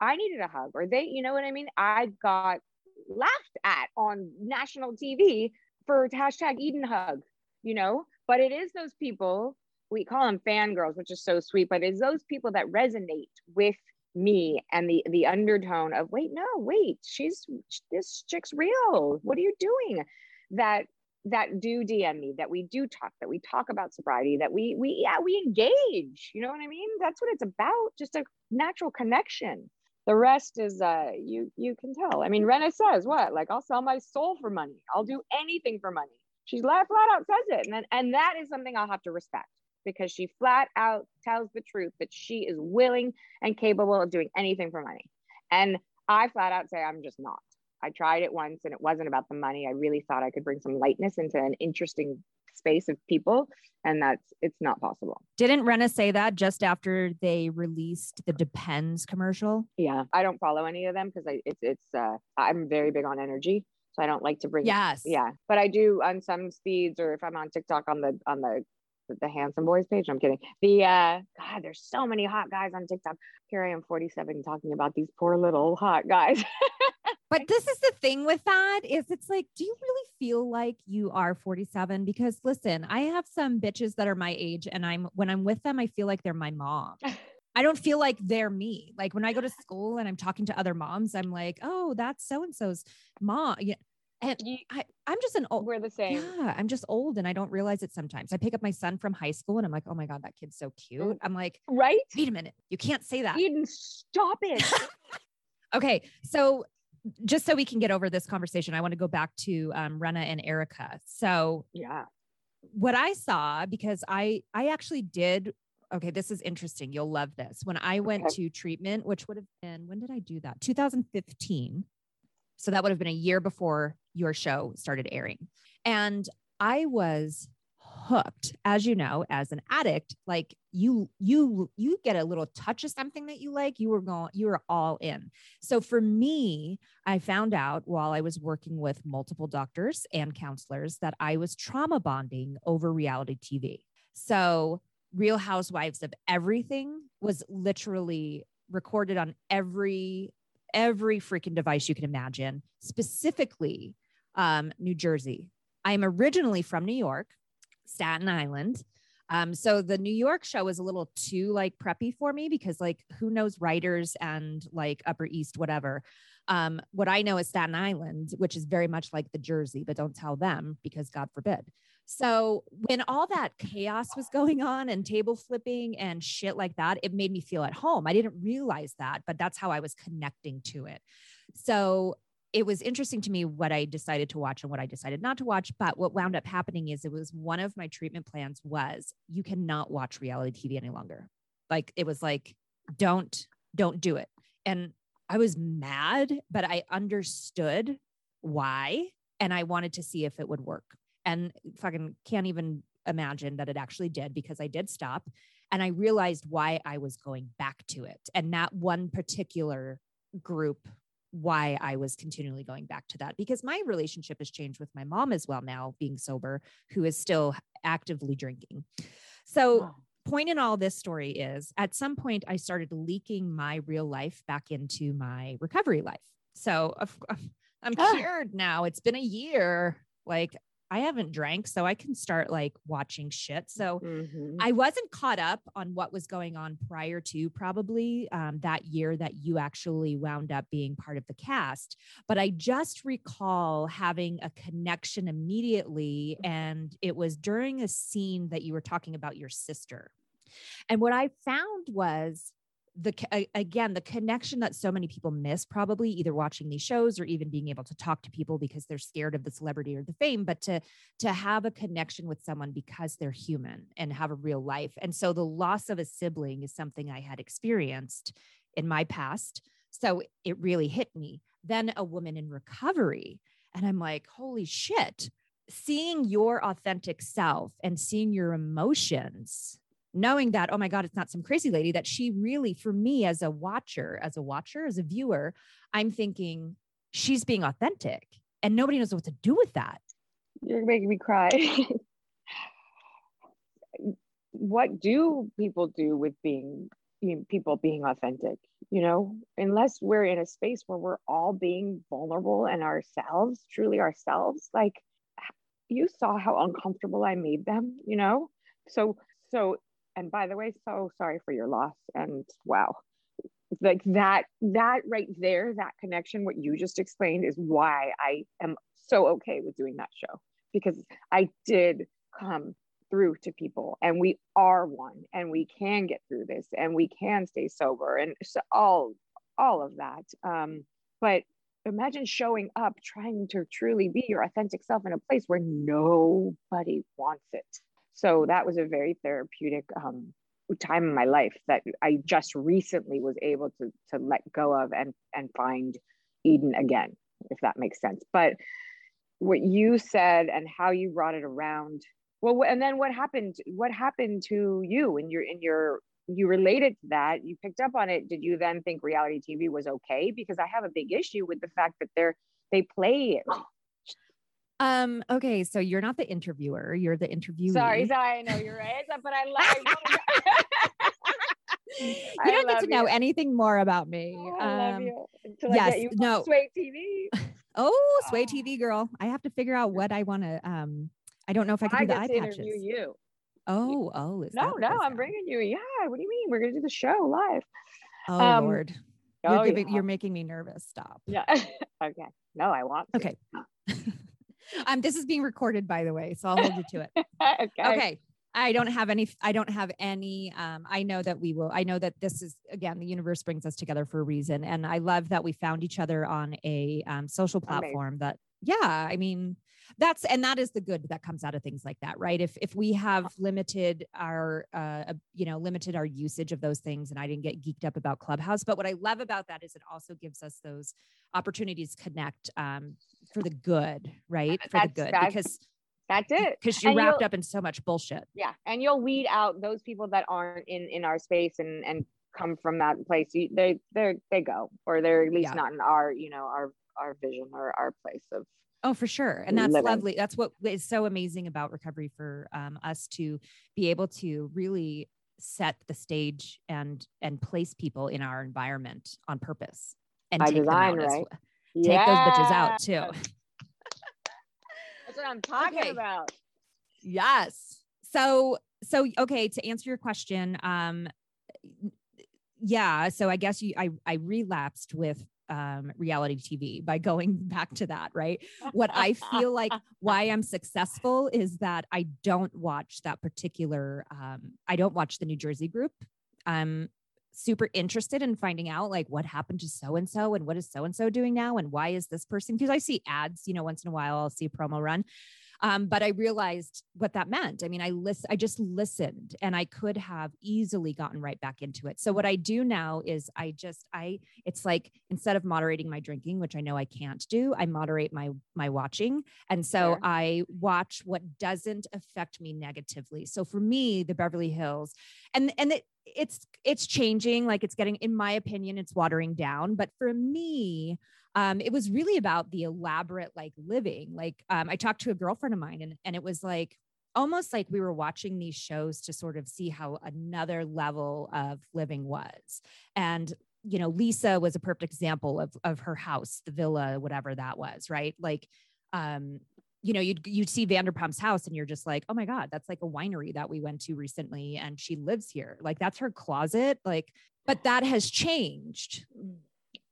I needed a hug or they, you know what I mean? I got laughed at on national TV for hashtag Eden hug, you know, but it is those people we call them fangirls, which is so sweet, but it's those people that resonate with me and the the undertone of wait, no, wait, she's this chick's real. What are you doing? That that do DM me, that we do talk, that we talk about sobriety, that we we yeah, we engage. You know what I mean? That's what it's about, just a natural connection. The rest is uh you you can tell. I mean, Rinna says what? Like I'll sell my soul for money. I'll do anything for money. She's flat flat out says it. And then, and that is something I'll have to respect because she flat out tells the truth that she is willing and capable of doing anything for money. And I flat out say, I'm just not. I tried it once and it wasn't about the money. I really thought I could bring some lightness into an interesting space of people and that's it's not possible. Didn't Rinna say that just after they released the Depends commercial? Yeah, I don't follow any of them because I it's it's uh I'm very big on energy. So I don't like to bring yes. Yeah. But I do on some speeds or if I'm on TikTok on the on the the handsome boys page. I'm kidding. The uh God, there's so many hot guys on TikTok. Here I am 47 talking about these poor little hot guys. but this is the thing with that is it's like, do you really feel like you are 47? Because listen, I have some bitches that are my age and I'm when I'm with them, I feel like they're my mom. I don't feel like they're me. Like when I go to school and I'm talking to other moms, I'm like, oh, that's so and so's mom. And you, I, I'm just an old. We're the same. Yeah, I'm just old, and I don't realize it sometimes. I pick up my son from high school, and I'm like, oh my god, that kid's so cute. Mm. I'm like, right? Wait a minute, you can't say that. Eden, stop it. okay, so just so we can get over this conversation, I want to go back to um, Rinna and Erika. So yeah, what I saw, because I I actually did okay, this is interesting. You'll love this. When I went Okay. to treatment, which would have been when did I do that? 2015. So that would have been a year before your show started airing. And I was hooked as you know as an addict like you you you get a little touch of something that you like you were going you were all in so for me i found out while i was working with multiple doctors and counselors that i was trauma bonding over reality tv so real housewives of everything was literally recorded on every every freaking device you can imagine specifically um, new jersey i'm originally from new york Staten Island. Um, so the New York show was a little too like preppy for me because like who knows writers and like Upper East, whatever. Um, what I know is Staten Island, which is very much like the Jersey, but don't tell them because God forbid. So when all that chaos was going on and table flipping and shit like that, it made me feel at home. I didn't realize that, but that's how I was connecting to it. So it was interesting to me what I decided to watch and what I decided not to watch. But what wound up happening is it was one of my treatment plans was you cannot watch reality TV any longer. Like it was like, don't, don't do it. And I was mad, but I understood why. And I wanted to see if it would work. And fucking can't even imagine that it actually did because I did stop. And I realized why I was going back to it. And that one particular group why I was continually going back to that because my relationship has changed with my mom as well now being sober who is still actively drinking. So point in all this story is at some point I started leaking my real life back into my recovery life. So I'm Ah. cured now. It's been a year. Like I haven't drank, so I can start like watching shit. So Mhm. I wasn't caught up on what was going on prior to probably um, that year that you actually wound up being part of the cast. But I just recall having a connection immediately. And it was during a scene that you were talking about your sister. And what I found was the again the connection that so many people miss probably either watching these shows or even being able to talk to people because they're scared of the celebrity or the fame but to to have a connection with someone because they're human and have a real life. And so the loss of a sibling is something i had experienced in my past so it really hit me. Then a woman in recovery and i'm like holy shit. Seeing your authentic self and seeing your emotions knowing that oh my god it's not some crazy lady that she really for me as a watcher as a watcher as a viewer i'm thinking she's being authentic and nobody knows what to do with that You're making me cry. what do people do with being you know, people being authentic? You know, unless we're in a space where we're all being vulnerable and ourselves, truly ourselves. Like you saw how uncomfortable I made them. You know, so so. And by the way, so sorry for your loss. And wow, like that that right there that connection what you just explained is why i am so okay with doing that show because i did come through to people and we are one and we can get through this and we can stay sober and so all all of that um but imagine showing up trying to truly be your authentic self in a place where nobody wants it so that was a very therapeutic um time in my life that I just recently was able to to let go of and and find Eden again, if that makes sense. But what you said and how you brought it around, well, and then what happened? What happened to you in your in your you related to that? You picked up on it. Did you then think reality TV was okay? Because I have a big issue with the fact that they're they play. Um okay so you're not the interviewer you're the interviewee Sorry, sorry, I know you're right, but I love. you I don't get to know you. anything more about me Oh, I love Um, you. Until I yes, get you no. on Sway TV. oh sway Oh. tv girl i have to figure out what i want to um i don't know if i can I do the eye to patches interview you. oh oh No, no, I'm bringing you. Yeah, what do you mean? We're gonna do the show live. oh um, lord you're Oh, giving yeah. you're making me nervous stop Yeah. okay. No, I want. To. okay um this is being recorded by the way so i'll hold you to it okay. okay i don't have any i don't have any um i know that we will i know that this is again the universe brings us together for a reason and i love that we found each other on a um, social Amazing. platform that yeah i mean that's and that is the good that comes out of things like that right if if we have limited our uh you know limited our usage of those things and i didn't get geeked up about clubhouse but what i love about that is it also gives us those opportunities to connect um for the good right for That's- the good that's- because That's it. because you're And wrapped up in so much bullshit Yeah, and you'll weed out those people that aren't in in our space and and come from that place. You, they they they go, or they're at least Yeah. not in our you know our our vision or our place of Oh, for sure. And that's living. lovely. That's what is so amazing about recovery for um, us to be able to really set the stage and and place people in our environment on purpose and By take them design, out as well. Take those bitches out too. That's what I'm talking Okay. about. Yes. So so okay, to answer your question, um yeah, so I guess you I I relapsed with um reality TV by going back to that, right? What I feel like why I'm successful is that I don't watch that particular um I don't watch the New Jersey group. I'm super interested in finding out like what happened to so and so and what is so and so doing now and why is this person because I see ads, you know, once in a while I'll see a promo run. Um, but I realized what that meant. I mean, I list, I just listened, and I could have easily gotten right back into it. So what I do now is I just, I, it's like instead of moderating my drinking, which I know I can't do, I moderate my my watching, and so Sure. I watch what doesn't affect me negatively. So for me, the Beverly Hills, and and it, it's it's changing. Like it's getting, in my opinion, it's watering down. But for me, um, it was really about the elaborate like living. Like um, I talked to a girlfriend of mine, and and it was like almost like we were watching these shows to sort of see how another level of living was. And you know, Lisa was a perfect example of of her house, the villa, whatever that was, right? Like, um, you know, you'd you'd see Vanderpump's house, and you're just like, oh my god, that's like a winery that we went to recently, and she lives here. Like that's her closet. Like, but that has changed.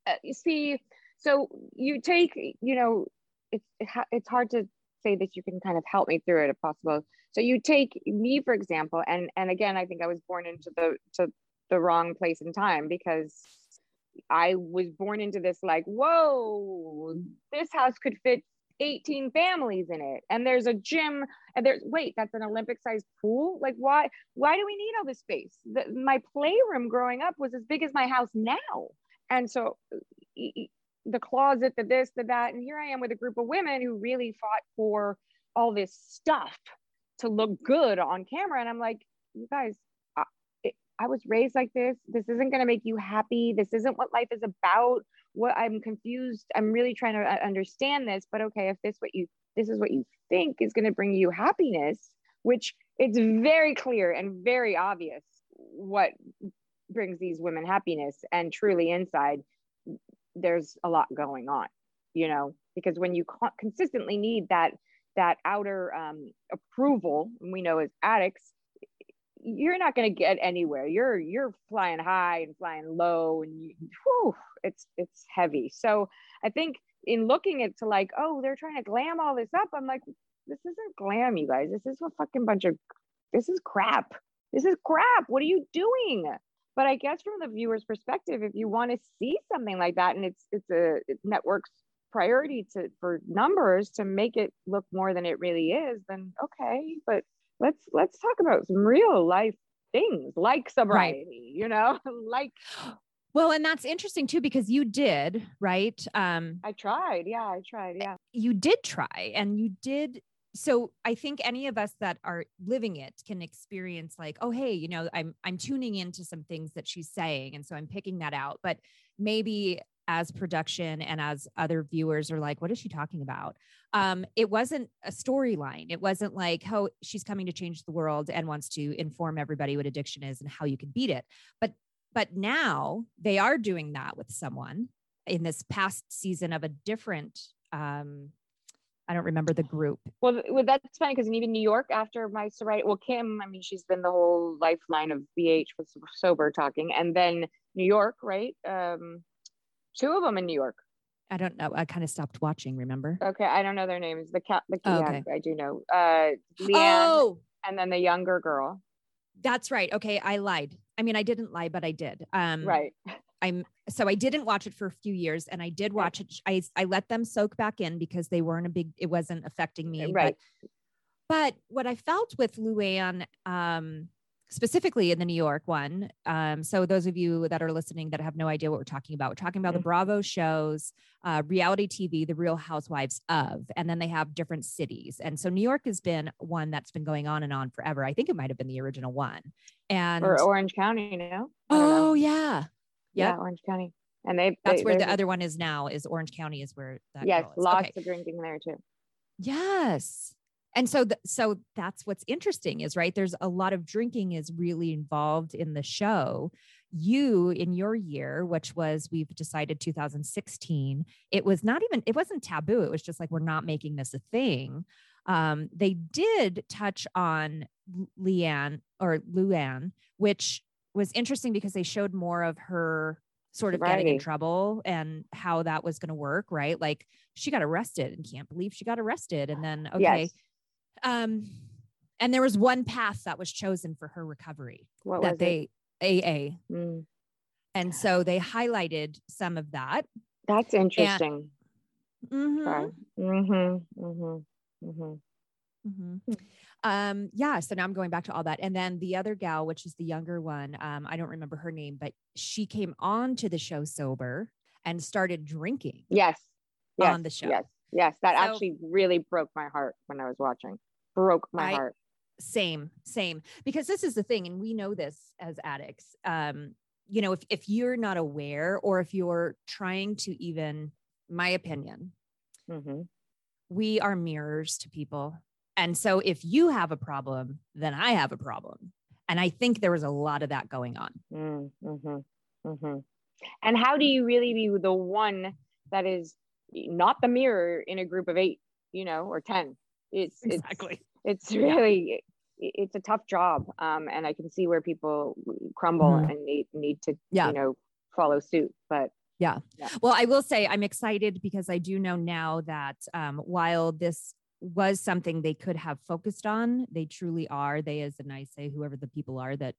uh, you see so you take you know it's it's hard to say that you can kind of help me through it if possible. So you take me for example and and again i think i was born into the to the wrong place and time because i was born into this like whoa this house could fit 18 families in it. And there's a gym and there's wait that's an olympic sized pool? Like why why do we need all this space? The, my playroom growing up was as big as my house now. And so the closet the this the that and here i am with a group of women who really fought for all this stuff to look good on camera and i'm like you guys I, it, I was raised like this. This isn't going to make you happy. This isn't what life is about. What i'm confused. I'm really trying to uh, understand this but okay if this what you this is what you think is going to bring you happiness which it's very clear and very obvious what brings these women happiness and truly inside there's a lot going on you know because when you consistently need that that outer um, approval we know as addicts you're not going to get anywhere. You're you're flying high and flying low and you, whew, it's it's heavy. So i think in looking at to like oh they're trying to glam all this up i'm like this isn't glam you guys. This is a fucking bunch of this is crap. This is crap. What are you doing but i guess from the viewer's perspective if you want to see something like that and it's it's a network's priority to for numbers to make it look more than it really is then okay but let's let's talk about some real life things like sobriety you know like Well, and that's interesting too because you did, right? Um, i tried yeah i tried yeah you did try and you did so i think any of us that are living it can experience like oh hey you know i'm i'm tuning into some things that she's saying and so i'm picking that out. But maybe as production and as other viewers are like what is she talking about? Um it wasn't a storyline. It wasn't like oh she's coming to change the world and wants to inform everybody what addiction is and how you can beat it. But but now they are doing that with someone in this past season of a different um I don't remember the group. well, well that's funny because even new york after my sobriety well kim i mean she's been the whole lifeline of bh with sober talking and then new york right um two of them in new york I don't know. I kind of stopped watching, remember? okay i don't know their names the cat the Oh, okay. i do know uh leanne Oh, and then the younger girl that's right. Okay, I lied. I mean, I didn't lie, but I did. Um right I'm so I didn't watch it for a few years and I did watch it. I I let them soak back in because they weren't a big it wasn't affecting me. Right. But, but what I felt with Luann, um, specifically in the New York one. Um, so those of you that are listening that have no idea what we're talking about, we're talking about the Mhm. Bravo shows, uh, reality TV, The Real Housewives of, and then they have different cities. And so New York has been one that's been going on and on forever. I think it might have been the original one. And or Orange County, you know? Oh know. yeah, yeah. Orange County. And they that's they- where the other one is now. Is Orange County is where that yes, lots Okay. of drinking there too. Yes. And so, th- so that's what's interesting is right. There's a lot of drinking is really involved in the show. You in your year, which was we've decided 2016, it was not even it wasn't taboo. It was just like we're not making this a thing. Um, they did touch on Leanne or Luann, which was interesting because they showed more of her sort of getting in trouble and how that was going to work, right? Like she got arrested and can't believe she got arrested. And then, okay. Yes. Um, and there was one path that was chosen for her recovery What that was they, AA. Mm, And so they highlighted some of that. that's interesting. Mhm, Mm-hmm. Mm-hmm. Mm-hmm. mhm. Um, yeah. So now I'm going back to all that. And then the other gal, which is the younger one, um, I don't remember her name, but she came on to the show sober and started drinking. Yes. Yes. On the show. Yes. Yes. That So- actually really broke my heart when I was watching. Broke my I- heart. same same because this is the thing and we know this as addicts um you know if if you're not aware or if you're trying to even my opinion Mm-hmm. we are mirrors to people and so if you have a problem then i have a problem and i think there was a lot of that going on Mm-hmm. Mm-hmm. And how do you really be the one that is not the mirror in a group of eight, you know, or 10? It's, it's it's really i- it's a tough job um and i can see where people crumble Mhm. and need need to Yeah. you know follow suit but yeah. Well, I will say I'm excited because I do know now that um, while this was something they could have focused on, they truly are. They, as and I say, whoever the people are that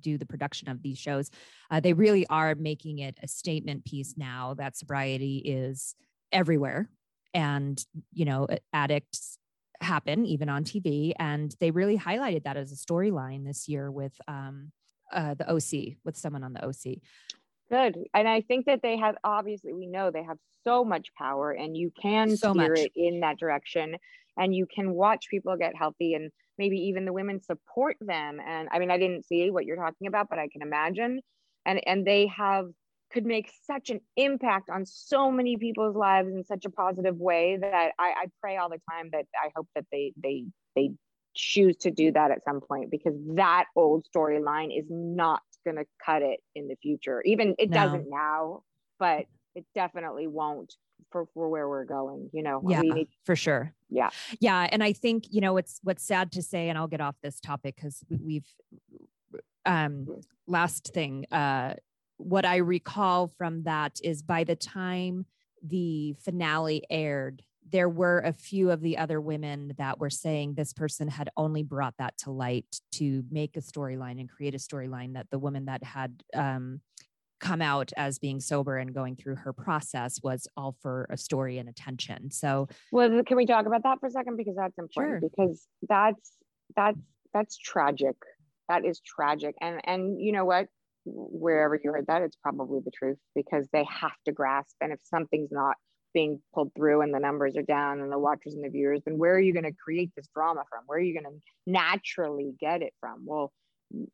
do the production of these shows, uh, they really are making it a statement piece now that sobriety is everywhere, and you know, addicts happen even on TV, and they really highlighted that as a storyline this year with um, uh, the OC, with someone on the OC. Good. And i think that they have obviously we know they have so much power and you can So steer much. it in that direction and you can watch people get healthy and maybe even the women support them. And i mean i didn't see what you're talking about but i can imagine. And and they have could make such an impact on so many people's lives in such a positive way that I, I pray all the time that I hope that they they they choose to do that at some point because that old storyline is not going to cut it in the future. Even it No. doesn't now, but it definitely won't for, for where we're going. You know, Yeah, need, for sure. Yeah. Yeah. And I think, you know, it's what's sad to say, and I'll get off this topic because we've um last thing, uh what I recall from that is by the time the finale aired, there were a few of the other women that were saying this person had only brought that to light to make a storyline and create a storyline that the woman that had um come out as being sober and going through her process was all for a story and attention. So well, can we talk about that for a second? Because that's important Sure. because that's, that's, that's tragic. That is tragic. And, and you know what? Wherever you heard that, it's probably the truth because they have to grasp. And if something's not being pulled through and the numbers are down and the watchers and the viewers, then where are you going to create this drama from? Where are you going to naturally get it from? Well,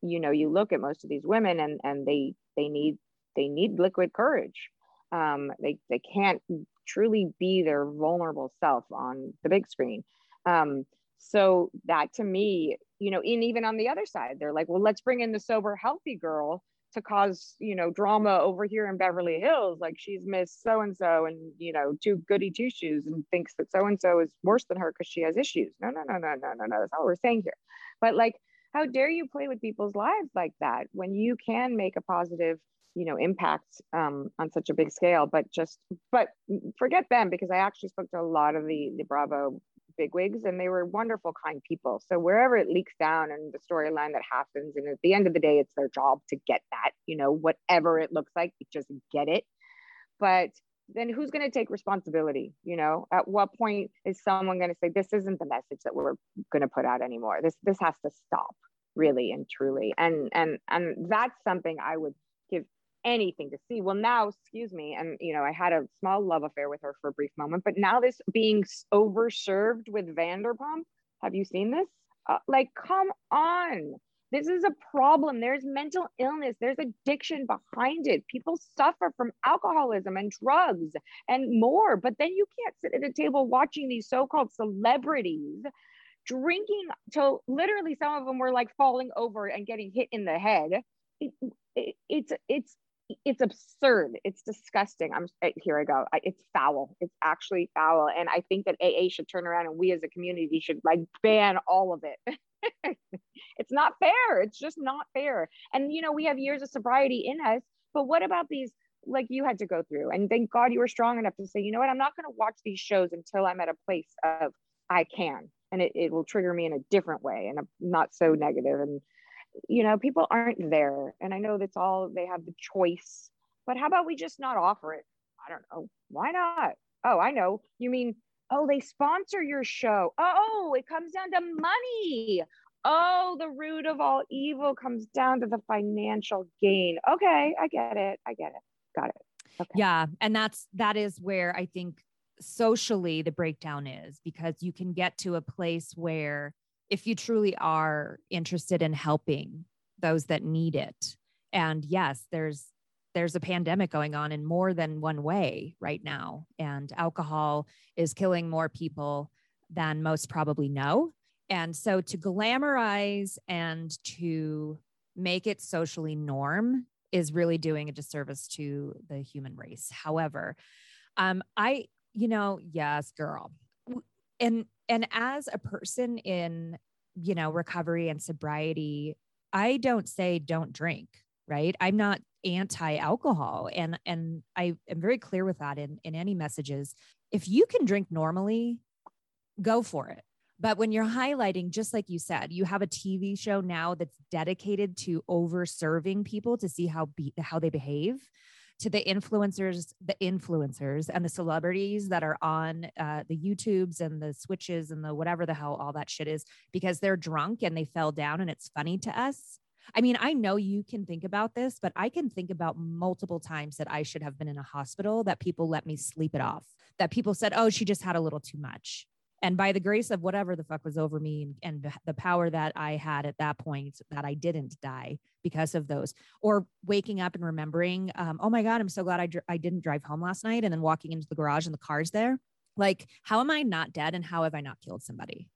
you know, you look at most of these women and, and they, they need, they need liquid courage. Um, they, they can't truly be their vulnerable self on the big screen. Um, so that to me, you know, and even on the other side, they're like, well, let's bring in the sober, healthy girl to cause, you know, drama over here in Beverly Hills. Like she's Miss So and so and, you know, two goody two shoes and thinks that so and so is worse than her because she has issues. No, no, no, no, no, no, no. That's what we're saying here. But like, how dare you play with people's lives like that when you can make a positive you know impact um, on such a big scale but just but forget them because i actually spoke to a lot of the the bravo bigwigs and they were wonderful kind people. So wherever it leaks down and the storyline that happens and at the end of the day it's their job to get that you know, whatever it looks like, just get it. But then who's going to take responsibility you know? At what point is someone going to say this isn't the message that we're going to put out anymore. This this has to stop really and truly. And and and that's something i would anything to see well now excuse me and you know i had a small love affair with her for a brief moment but now this being overserved with vanderpump have you seen this uh, like come on this is a problem. There's mental illness, there's addiction behind it. People suffer from alcoholism and drugs and more. But then you can't sit at a table watching these so called celebrities drinking till literally some of them were like falling over and getting hit in the head. It, it, it's, it's, it's absurd. It's disgusting. I'm eh, here I go. I, it's foul. It's actually foul. And I think that AA should turn around and we as a community should like ban all of it. it's not fair. It's just not fair. And, you know, we have years of sobriety in us, but what about these? Like you had to go through, and thank God you were strong enough to say, you know what, I'm not going to watch these shows until I'm at a place of I can, and it, it will trigger me in a different way and a, not so. And, you know, people aren't there. And I know that's all they have the choice, but how about we just not offer it? I don't know. Why not? Oh, I know. You mean Oh, they sponsor your show. Oh, it comes down to money. Oh, the root of all evil comes down to the financial gain. Okay, I get it. I get it. Got it. Okay. Yeah, and that's that is where I think socially the breakdown is because you can get to a place where if you truly are interested in helping those that need it and yes there's there's a pandemic going on in more than one way right now. And alcohol is killing more people than most probably know. And so to glamorize and to make it socially norm is really doing a disservice to the human race. However, um, I, you know, yes, girl. And and as a person in, you know, recovery and sobriety, I don't say don't drink, right? I'm not anti-alcohol. And and i am very clear with that in in any messages. If you can drink normally go for it. But when you're highlighting just like you said you have a tv show now that's dedicated to over serving people to see how be how they behave to the influencers the influencers and the celebrities that are on uh, the youtubes and the Twitches and the whatever the hell all that shit is because they're drunk and they fell down and it's funny to us I mean, I know you can think about this, but I can think about multiple times that I should have been in a hospital that people let me sleep it off, that people said, oh, she just had a little too much. And by the grace of whatever the fuck was over me and, and the power that I had at that point, that I didn't die because of those, or waking up and remembering, um, oh my God, I'm so glad I, dr- I didn't drive home last night. And then walking into the garage and the car's there. Like, how am I not dead and how have I not killed somebody?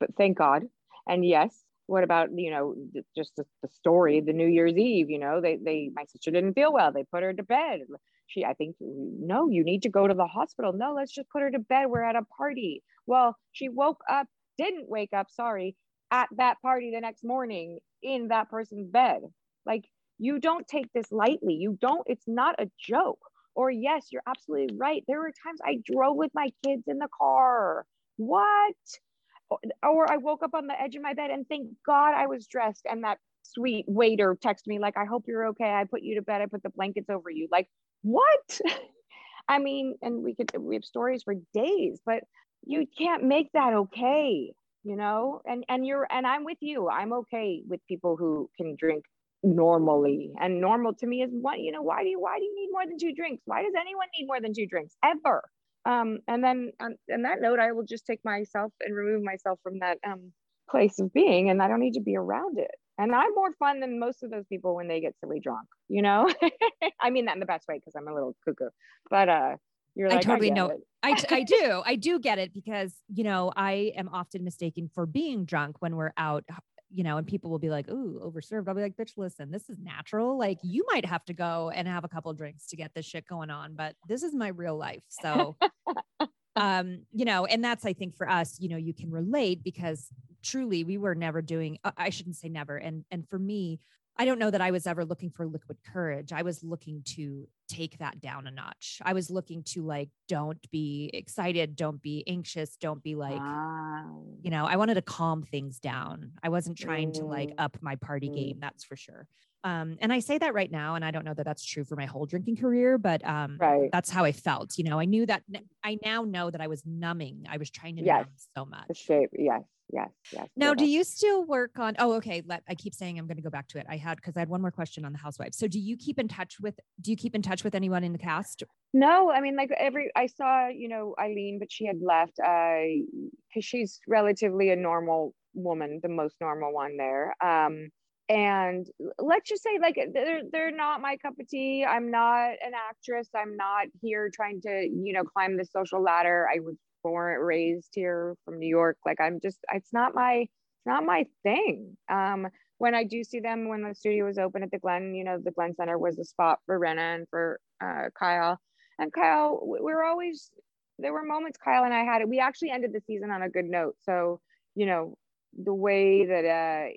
but thank God. And yes, what about you know just the, the, story the new year's eve you know they they my sister didn't feel well they put her to bed she i think no you need to go to the hospital. No let's just put her to bed. We're at a party. Well she woke up didn't wake up sorry at that party the next morning in that person's bed. Like you don't take this lightly. You don't it's not a joke. Or yes you're absolutely right. There were times i drove with my kids in the car. What? Or I woke up on the edge of my bed and thank God I was dressed and that sweet waiter texted me like I hope you're okay. I put you to bed. I put the blankets over you. Like what? I mean, and we could we have stories for days, but you can't make that okay, you know? And and you're and I'm with you. I'm okay with people who can drink normally. And normal to me is what, you know, why do you why do you need more than two drinks? Why does anyone need more than two drinks ever? Um, and then on, on, that note, I will just take myself and remove myself from that um, place of being, and I don't need to be around it. And I'm more fun than most of those people when they get silly drunk, you know? I mean that in the best way because I'm a little cuckoo. But uh, you're like, I totally I know. I, I do. I do get it because, you know, I am often mistaken for being drunk when we're out you know, and people will be like, "Ooh, overserved." I'll be like, "Bitch, listen, this is natural. Like, you might have to go and have a couple drinks to get this shit going on, but this is my real life." So, um, you know, and that's I think for us, you know, you can relate because truly we were never doing. Uh, I shouldn't say never, and and for me, I don't know that I was ever looking for liquid courage. I was looking to take that down a notch. I was looking to like, don't be excited, don't be anxious, don't be like, you know, I wanted to calm things down. I wasn't trying to like mm. up my party mm. game, that's for sure. Um, and I say that right now, and I don't know that that's true for my whole drinking career, but um, right. that's how I felt. You know, I knew that I now know that I was numbing. I was trying to yes. numb so much. Shape, yes yes, yes. Now, do you still work on? Oh, okay. Let I keep saying I'm going to go back to it. I had because I had one more question on the housewives. So, do you keep in touch with? Do you keep in touch with anyone in the cast? No, I mean, like every I saw, you know, Eileen, but she had left. I uh, because she's relatively a normal woman, the most normal one there. Um, and let's just say like they're they're not my cup of tea i'm not an actress i'm not here trying to you know climb the social ladder i was born raised here from New York. Like I'm just it's not my it's not my thing. Um, when I do see them when the studio was open at the Glen, you know, the Glen Center was a spot for Rinna and for uh, Kyle. And Kyle, we we're always there were moments Kyle and I had it. We actually ended the season on a good note. So, you know, the way that uh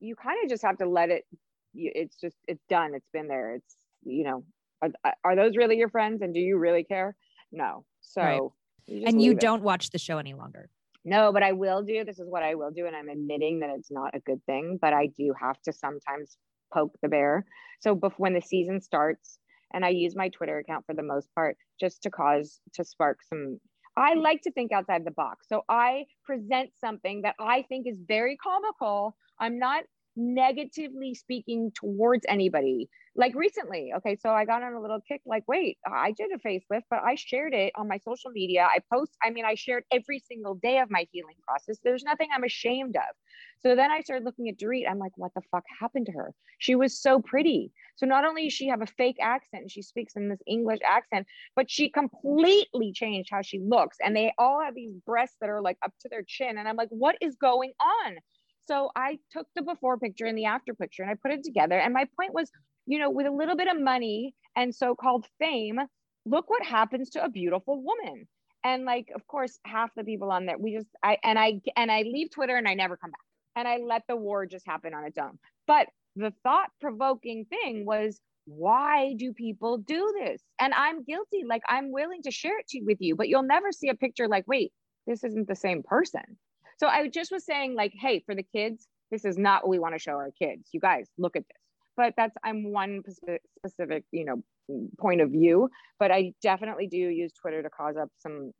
you kind of just have to let it it's just it's done. It's been there. It's you know, are, are those really your friends and do you really care? No. So right. You and you don't watch the show any longer. No, but I will do. This is what I will do. And I'm admitting that it's not a good thing, but I do have to sometimes poke the bear. So before when the season starts, and I use my Twitter account for the most part just to cause to spark some. I like to think outside the box. So I present something that I think is very comical. I'm not negatively speaking towards anybody. Like recently, okay, so I got on a little kick like, wait, I did a facelift, but I shared it on my social media. I post, I mean, I shared every single day of my healing process. There's nothing I'm ashamed of. So then I started looking at Dorit. I'm like, what the fuck happened to her? She was so pretty. So not only does she have a fake accent and she speaks in this English accent, but she completely changed how she looks. And they all have these breasts that are like up to their chin. And I'm like, what is going on? So I took the before picture and the after picture and I put it together. And my point was, you know, with a little bit of money and so called fame, look what happens to a beautiful woman. And like, of course, half the people on there, we just, I, and I, and I leave Twitter and I never come back. And I let the war just happen on its own. But the thought provoking thing was, why do people do this? And I'm guilty. Like, I'm willing to share it to, with you, but you'll never see a picture like, wait, this isn't the same person. So I just was saying, like, hey, for the kids, this is not what we want to show our kids. You guys, look at this. But that's I'm one specific, you know, point of view. But I definitely do use Twitter to cause up some.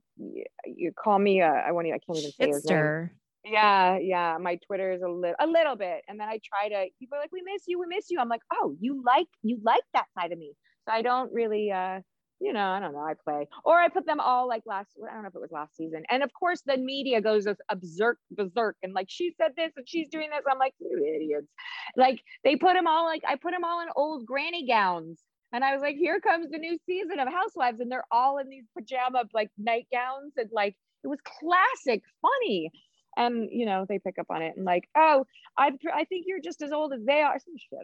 You call me. A, I won't. I can't even say his name. Yeah, yeah. My Twitter is a little, a little bit, and then I try to. People are like, "We miss you. We miss you." I'm like, "Oh, you like, you like that side of me." So I don't really. uh you know, I don't know, I play. Or I put them all like last, I don't know if it was last season. And of course, the media goes berserk, berserk, and like she said this and she's doing this. I'm like, you idiots. Like they put them all like I put them all in old granny gowns. And I was like, here comes the new season of Housewives, and they're all in these pajama like nightgowns, and like it was classic, funny. And you know, they pick up on it and like, oh, I I think you're just as old as they are. Some shit.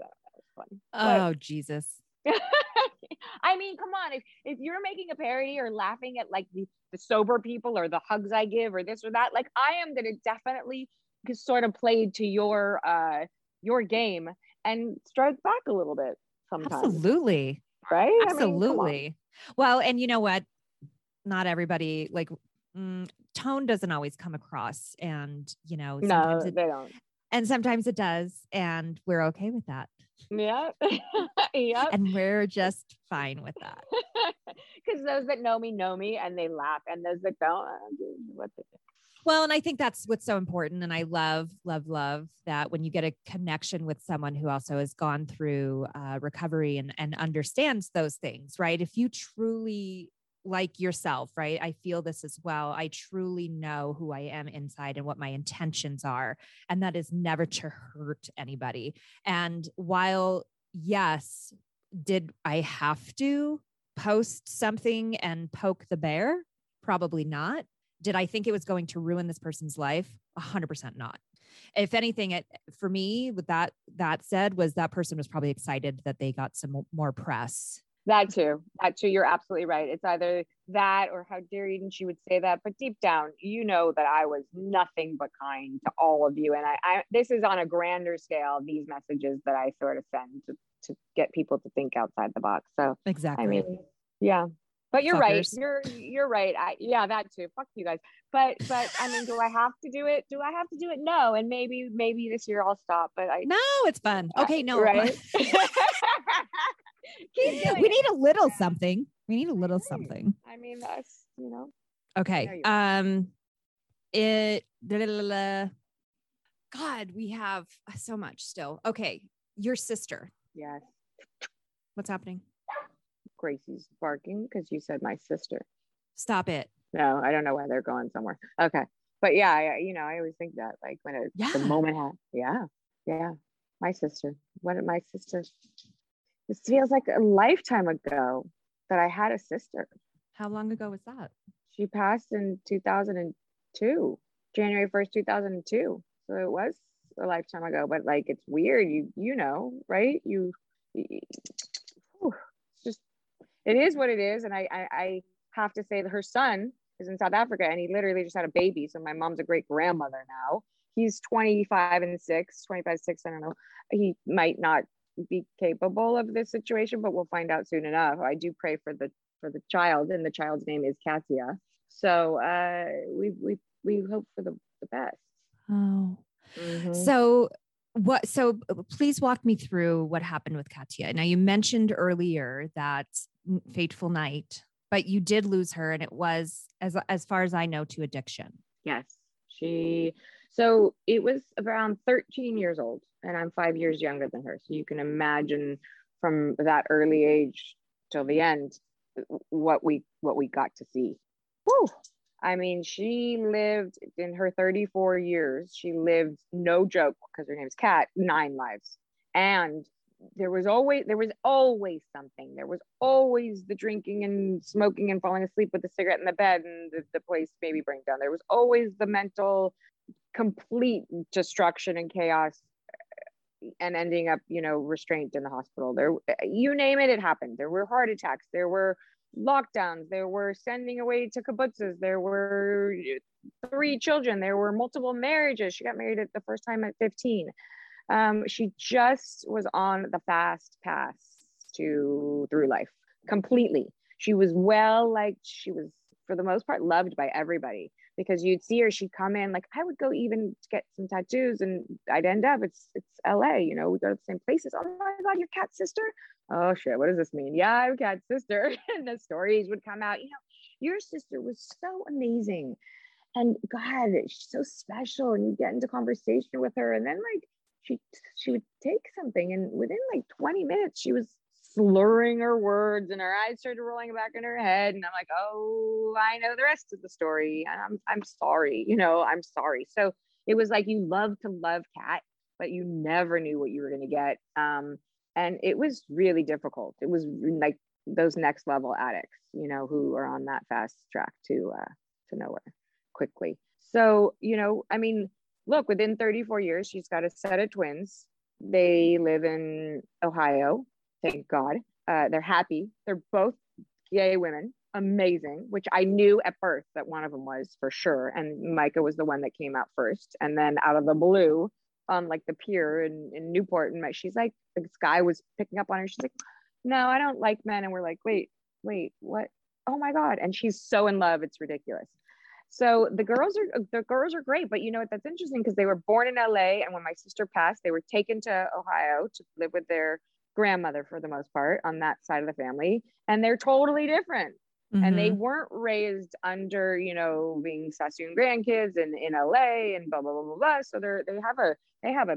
Funny. Oh but, Jesus. I mean, come on. If if you're making a parody or laughing at like the, the sober people or the hugs I give or this or that, like I am gonna definitely sort of play to your uh your game and strike back a little bit sometimes. Absolutely. Right? Absolutely. I mean, well, and you know what? Not everybody like mm, tone doesn't always come across and you know no it, they don't and sometimes it does and we're okay with that yeah. yeah. And we're just fine with that. Because those that know me know me and they laugh, and those that don't, uh, what they do. Well, and I think that's what's so important. And I love, love, love that when you get a connection with someone who also has gone through uh, recovery and, and understands those things, right? If you truly like yourself, right? I feel this as well. I truly know who I am inside and what my intentions are. And that is never to hurt anybody. And while, yes, did I have to post something and poke the bear? Probably not. Did I think it was going to ruin this person's life? 100% not. If anything, it for me, with that that said, was that person was probably excited that they got some more press that too. That too. You're absolutely right. It's either that or how dare you and she would say that. But deep down, you know that I was nothing but kind to all of you. And I, I this is on a grander scale, these messages that I sort of send to, to get people to think outside the box. So exactly. I mean, yeah. But you're Fuckers. right. You're you're right. I, yeah, that too. Fuck you guys. But but I mean, do I have to do it? Do I have to do it? No. And maybe maybe this year I'll stop. But I no, it's fun. Okay, no. Right. we need a little something. We need a little something. I mean, that's you know. Okay. Um, it. God, we have so much still. Okay, your sister. Yes. What's happening? Gracie's barking because you said my sister. Stop it. No, I don't know why they're going somewhere. Okay. But yeah, I, you know, I always think that like when it, yeah. the moment had, yeah, yeah, my sister. What did my sister? This feels like a lifetime ago that I had a sister. How long ago was that? She passed in 2002, January 1st, 2002. So it was a lifetime ago, but like it's weird. You you know, right? You, you it's just it is what it is. And I, I I have to say that her son is in South Africa and he literally just had a baby. So my mom's a great grandmother now. He's 25 and six, 25, six, I don't know. He might not be capable of this situation, but we'll find out soon enough. I do pray for the for the child, and the child's name is Katya. So uh, we we we hope for the, the best. Oh, mm-hmm. so what? So please walk me through what happened with Katya. Now you mentioned earlier that fateful night, but you did lose her, and it was as as far as I know to addiction. Yes, she. So it was around 13 years old and I'm five years younger than her. So you can imagine from that early age till the end what we what we got to see. Whew. I mean, she lived in her 34 years. She lived no joke because her name's Kat, nine lives. And there was always there was always something. There was always the drinking and smoking and falling asleep with the cigarette in the bed and the, the place maybe bring down. There was always the mental complete destruction and chaos and ending up, you know, restrained in the hospital. There, you name it, it happened. There were heart attacks. There were lockdowns. There were sending away to kibbutzes. There were three children. There were multiple marriages. She got married at the first time at 15. Um, she just was on the fast path to through life completely. She was well liked. She was, for the most part, loved by everybody because you'd see her, she'd come in like I would go even to get some tattoos and I'd end up it's it's LA, you know, we go to the same places. Oh my god, your Kat sister? Oh shit, what does this mean? Yeah, I'm Kat sister. and the stories would come out, you know, your sister was so amazing. And God, she's so special. And you get into conversation with her, and then like she she would take something, and within like 20 minutes, she was slurring her words and her eyes started rolling back in her head and i'm like oh i know the rest of the story i'm i'm sorry you know i'm sorry. So it was like you love to love Kat but you never knew what you were going to get um and it was really difficult. It was like those next level addicts you know who are on that fast track to uh to nowhere quickly. So you know i mean look within 34 years she's got a set of twins. They live in ohio thank God. Uh, they're happy. They're both gay women, amazing, which I knew at birth that one of them was for sure. And Micah was the one that came out first. And then out of the blue, on like the pier in, in Newport, and my, she's like, this guy was picking up on her. She's like, no, I don't like men. And we're like, wait, wait, what? Oh my God. And she's so in love. It's ridiculous. So the girls are the girls are great, but you know what? That's interesting because they were born in LA, and when my sister passed, they were taken to Ohio to live with their grandmother for the most part on that side of the family and they're totally different mm-hmm. and they mm-hmm. weren't raised under you know being sassoon grandkids and in la and blah blah blah blah blah so they're they have a they have a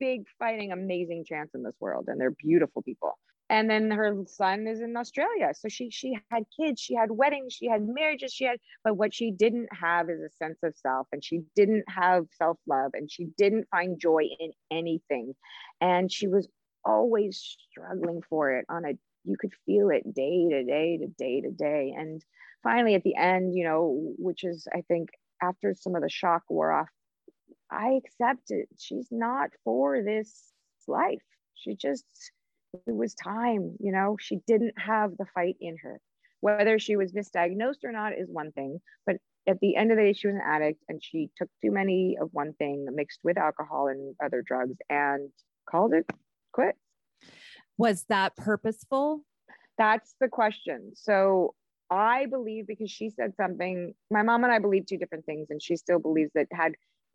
big fighting amazing chance in this world and they're beautiful people and then her son is in australia so she she had kids she had weddings she had marriages she had but what she didn't have is a sense of self and she didn't have self-love and she didn't find joy in anything and she was always struggling for it on a you could feel it day to day to day to day. And finally at the end you know which is i think after some of the shock wore off i accepted she's not for this life. She just it was time, you know, she didn't have the fight in her. Whether she was misdiagnosed or not is one thing, but at the end of the day, she was an addict and she took too many of one thing mixed with alcohol and other drugs and called it quits. Was that purposeful? That's the question. So I believe because she said something, my mom and I believe two different things, and she still believes that had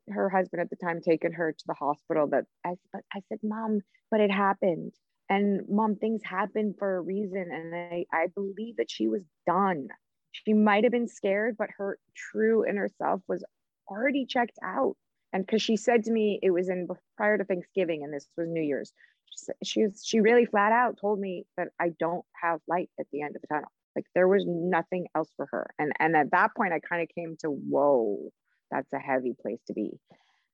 her husband at the time taken her to the hospital, that I, but I said, Mom, but it happened. And mom, things happen for a reason. And I, I believe that she was done. She might have been scared, but her true inner self was already checked out. And because she said to me, it was in prior to Thanksgiving, and this was New Year's. She was she really flat out told me that I don't have light at the end of the tunnel. Like there was nothing else for her. And and at that point, I kind of came to whoa, that's a heavy place to be.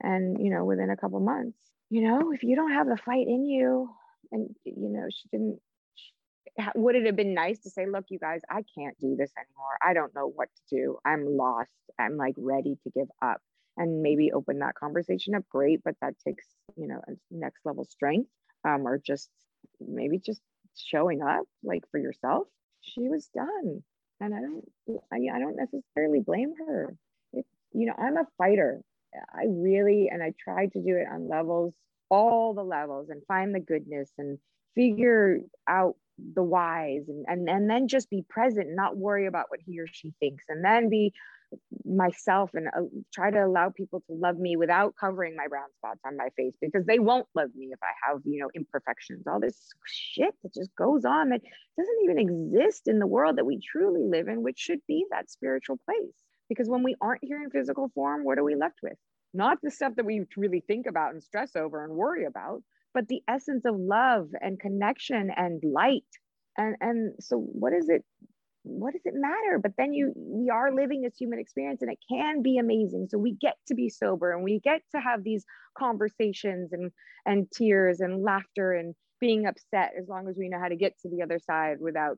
And you know, within a couple months, you know, if you don't have the fight in you, and you know, she didn't would it have been nice to say, look, you guys, I can't do this anymore. I don't know what to do. I'm lost. I'm like ready to give up and maybe open that conversation up. Great. But that takes, you know, next level strength um, or just maybe just showing up like for yourself. She was done. And I don't, I, I don't necessarily blame her. It, you know, I'm a fighter. I really, and I tried to do it on levels, all the levels and find the goodness and figure out the whys and, and and then just be present not worry about what he or she thinks and then be myself and uh, try to allow people to love me without covering my brown spots on my face because they won't love me if I have, you know, imperfections, all this shit that just goes on that doesn't even exist in the world that we truly live in, which should be that spiritual place. Because when we aren't here in physical form, what are we left with? Not the stuff that we really think about and stress over and worry about, but the essence of love and connection and light. And, and so what is it? What does it matter? But then you mm. we are living this human experience and it can be amazing. So we get to be sober and we get to have these conversations and and tears and laughter and being upset as long as we know how to get to the other side without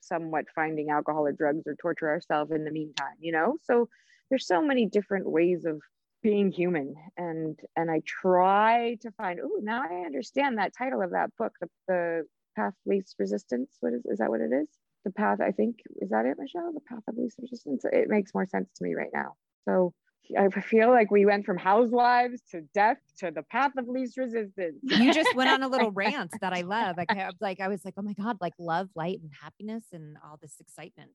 somewhat finding alcohol or drugs or torture ourselves in the meantime, you know? So there's so many different ways of being human and and i try to find oh now i understand that title of that book the, the path least resistance what is is that what it is the path i think is that it michelle the path of least resistance it makes more sense to me right now so I feel like we went from housewives to death to the path of least resistance. You just went on a little rant that I love. Like, I, like I was like, oh my God, like love, light, and happiness and all this excitement.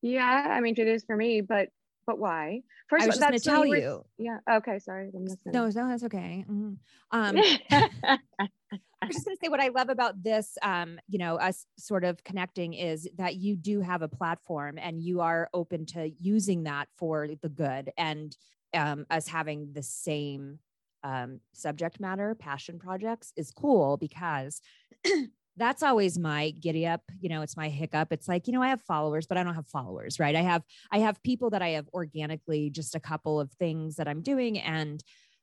Yeah, I mean it is for me, but but why? First, I was just going to tell you, you. Yeah. Okay. Sorry. No, no, that's okay. Mm-hmm. Um, I'm just going to say what I love about this, um, you know, us sort of connecting is that you do have a platform and you are open to using that for the good and um, us having the same um, subject matter, passion projects is cool because that's always my giddy up you know it's my hiccup. It's like you know i have followers but i don't have followers right? I have i have people that i have organically just a couple of things that i'm doing and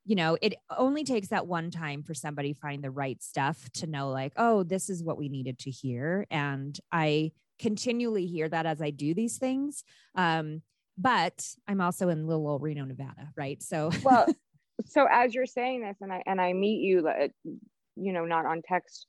you know it only takes that one time for somebody find the right stuff to know like oh this is what we needed to hear and i continually hear that as i do these things um but i'm also in little old reno nevada right so well so as you're saying this and i and i meet you uh, you know not on text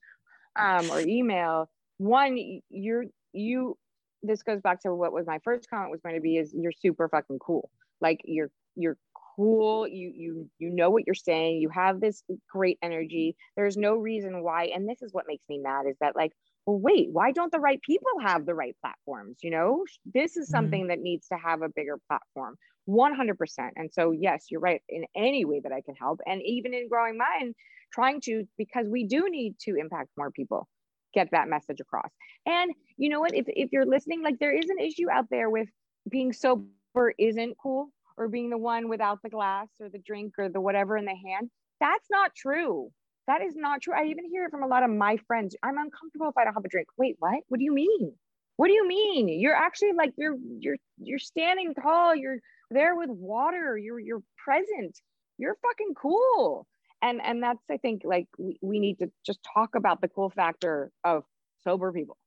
um, or email, one, you're you. This goes back to what was my first comment was going to be is you're super fucking cool. Like you're you're cool. You you you know what you're saying. You have this great energy. There's no reason why. And this is what makes me mad is that like well, wait, why don't the right people have the right platforms? You know, this is mm-hmm. something mm-hmm. that needs to have a bigger platform, 100%. And so, yes, you're right in any way that I can help. And even in growing mine, trying to because we do need to impact more people get that message across and you know what if, if you're listening like there is an issue out there with being sober isn't cool or being the one without the glass or the drink or the whatever in the hand that's not true. That is not true. I even hear it from a lot of my friends. I'm uncomfortable if i don't have a drink. Wait what? What do you mean? What do you mean? You're actually like you're you're you're standing tall. You're there with water. You're you're present. You're fucking cool. And and that's i think like we, we need to just talk about the cool factor of sober people.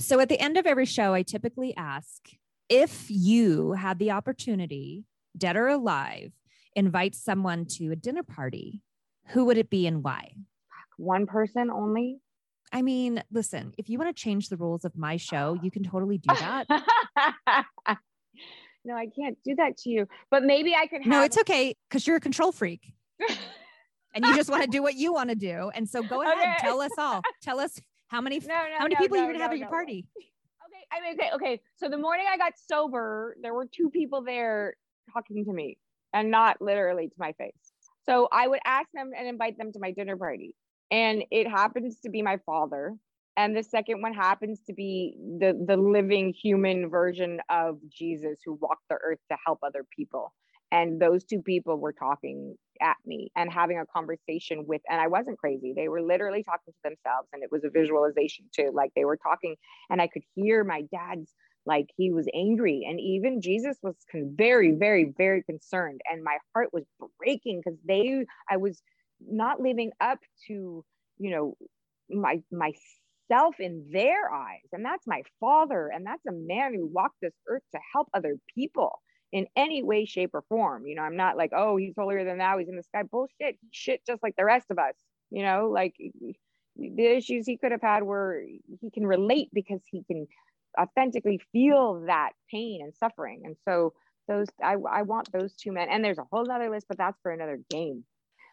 So at the end of every show i typically ask if you had the opportunity dead or alive invite someone to a dinner party who would it be and why? One person only. I mean, listen, if you want to change the rules of my show, you can totally do that. no, I can't do that to you. But maybe I could have No, it's okay because you're a control freak and you just want to do what you want to do. And so go ahead, Okay. tell us all. Tell us how many no, no, how many no, people you're gonna have at your party. I mean, okay, okay. So the morning I got sober, there were two people there talking to me, and not literally to my face. So I would ask them and invite them to my dinner party, and it happens to be my father, and the second one happens to be the the living human version of Jesus who walked the earth to help other people. And those two people were talking at me and having a conversation with, and I wasn't crazy. They were literally talking to themselves, and it was a visualization too. Like they were talking and I could hear my dad's like he was angry and even Jesus was very very very concerned and my heart was breaking cuz they I was not living up to you know my myself in their eyes and that's my father and that's a man who walked this earth to help other people in any way shape or form you know I'm not like oh he's holier than thou he's in the sky bullshit he's shit just like the rest of us you know like the issues he could have had were he can relate because he can authentically feel that pain and suffering and so those I, I want those two men and there's a whole other list but that's for another game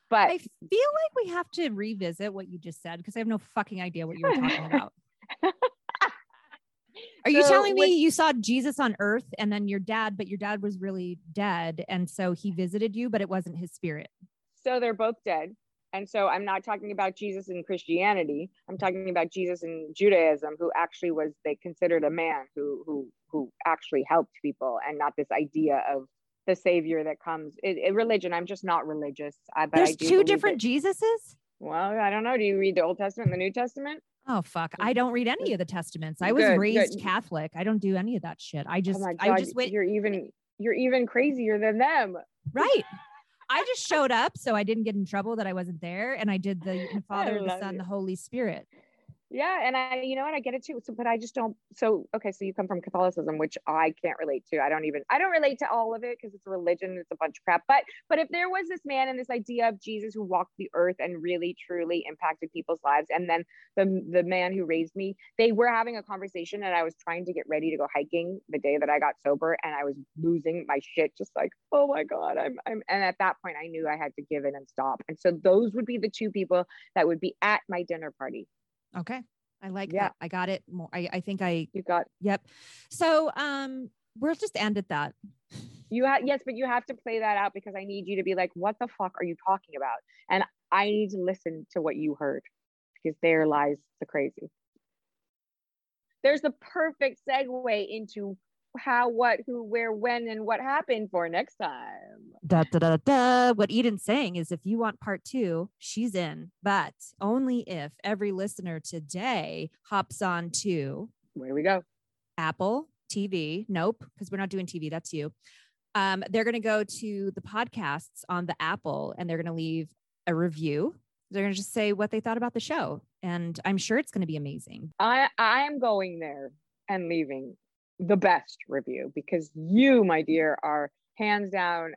but I feel like we have to revisit what you just said because I have no fucking idea what you were talking about. Are you So telling me with- you saw Jesus on earth and then your dad, but your dad was really dead and so he visited you, but it wasn't his spirit? so they're both dead. And so i'm not talking about jesus in christianity. I'm talking about jesus in judaism who actually was they considered a man who who who actually helped people and not this idea of the savior that comes in, in religion. I'm just not religious. I, but I There's do two different that- Jesuses? well i don't know. Do you read the old testament and the new testament Oh fuck. I don't read any of the testaments. I was Good, raised good. Catholic. I don't do any of that shit. I oh just oh I just went you're even you're even crazier than them right. I just showed up so I didn't get in trouble that I wasn't there. And I did the the Father, the Son, you. the Holy Spirit. Yeah, and I, you know and I get it too. So, but I just don't. So, okay, so you come from Catholicism, which I can't relate to. I don't even. I don't relate to all of it because it's religion. It's a bunch of crap. But, but if there was this man and this idea of Jesus who walked the earth and really truly impacted people's lives, and then the the man who raised me, they were having a conversation, and I was trying to get ready to go hiking the day that I got sober, and I was losing my shit, just like, oh my god, I'm, I'm. And at that point, I knew I had to give in and stop. And so those would be the two people that would be at my dinner party. Okay. I like Yeah. that. I got it more. I, I think I You got yep. So um we'll just end at that. You have yes, but you have to play that out because I need you to be like, what the fuck are you talking about? And I need to listen to what you heard because there lies the crazy. There's the perfect segue into how, what, who, where, when, and what happened for next time. Da, da, da, da. What Eden's saying is if you want part two, she's in, but only if every listener today hops on to Where do we go? Apple TV. Nope, because we're not doing TV. That's you. Um, they're going to go to the podcasts on the Apple and they're going to leave a review. They're going to just say what they thought about the show. And I'm sure it's going to be amazing. I I am going there and leaving the best review because you, my dear, are hands down.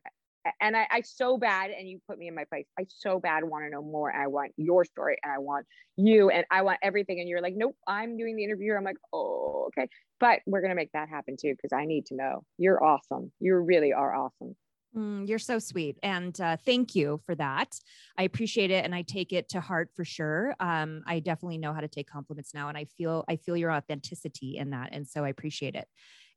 And I, I so bad, and you put me in my place. I so bad want to know more. And I want your story, and I want you, and I want everything. And you're like, nope, I'm doing the interview. I'm like, oh, okay. But we're gonna make that happen too because I need to know. You're awesome. You really are awesome. Mm, you're so sweet. And uh, thank you for that. I appreciate it. And I take it to heart for sure. Um, I definitely know how to take compliments now. And I feel, I feel your authenticity in that. And so I appreciate it.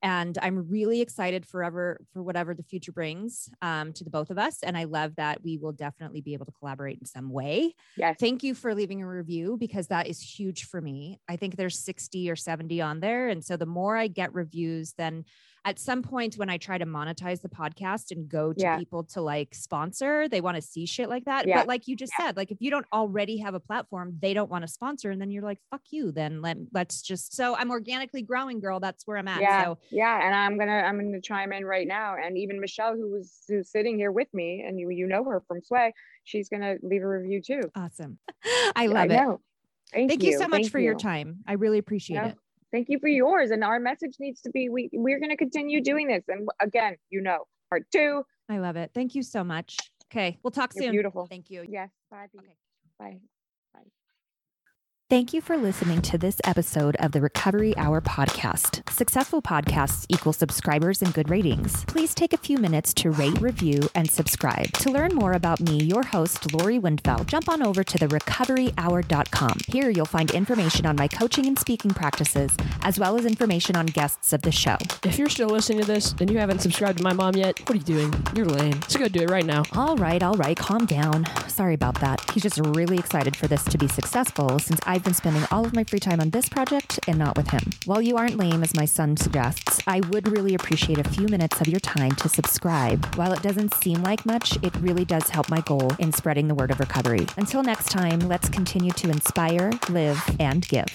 And I'm really excited forever for whatever the future brings um, to the both of us. And I love that we will definitely be able to collaborate in some way. Yes. Thank you for leaving a review because that is huge for me. I think there's 60 or 70 on there. And so the more I get reviews, then at some point when I try to monetize the podcast and go to Yeah. people to like sponsor, they want to see shit like that. Yeah. But like you just said, like if you don't already have a platform, they don't want to sponsor. And then you're like, fuck you. Then let, let's just so I'm organically growing, girl. That's where I'm at. yeah So yeah and i'm gonna i'm gonna chime in right now and even michelle who was who's sitting here with me and you you know her from sway she's gonna leave a review too awesome. I love it. know. Thank, Thank you, so much Thank for your time. I really appreciate Yeah. it. Thank you for yours. And our message needs to be we we're gonna continue doing this. And again, you know, part two, I love it. Thank you so much. Okay. We'll talk you're soon. beautiful. Thank you. Yes. Bye. Okay. Bye. Thank you for listening to this episode of the Recovery Hour podcast. Successful podcasts equal subscribers and good ratings. Please take a few minutes to rate, review, and subscribe. To learn more about me, your host, Lori Windfeldt, jump on over to the therecoveryhour.com. Here you'll find information on my coaching and speaking practices, as well as information on guests of the show. If you're still listening to this and you haven't subscribed to my mom yet, what are you doing? You're lame. So go do it right now. All right, all right, calm down. Sorry about that. He's just really excited for this to be successful since I've been spending all of my free time on this project and not with him. While you aren't lame, as my son suggests, I would really appreciate a few minutes of your time to subscribe. While it doesn't seem like much, it really does help my goal in spreading the word of recovery. Until next time, let's continue to inspire, live, and give.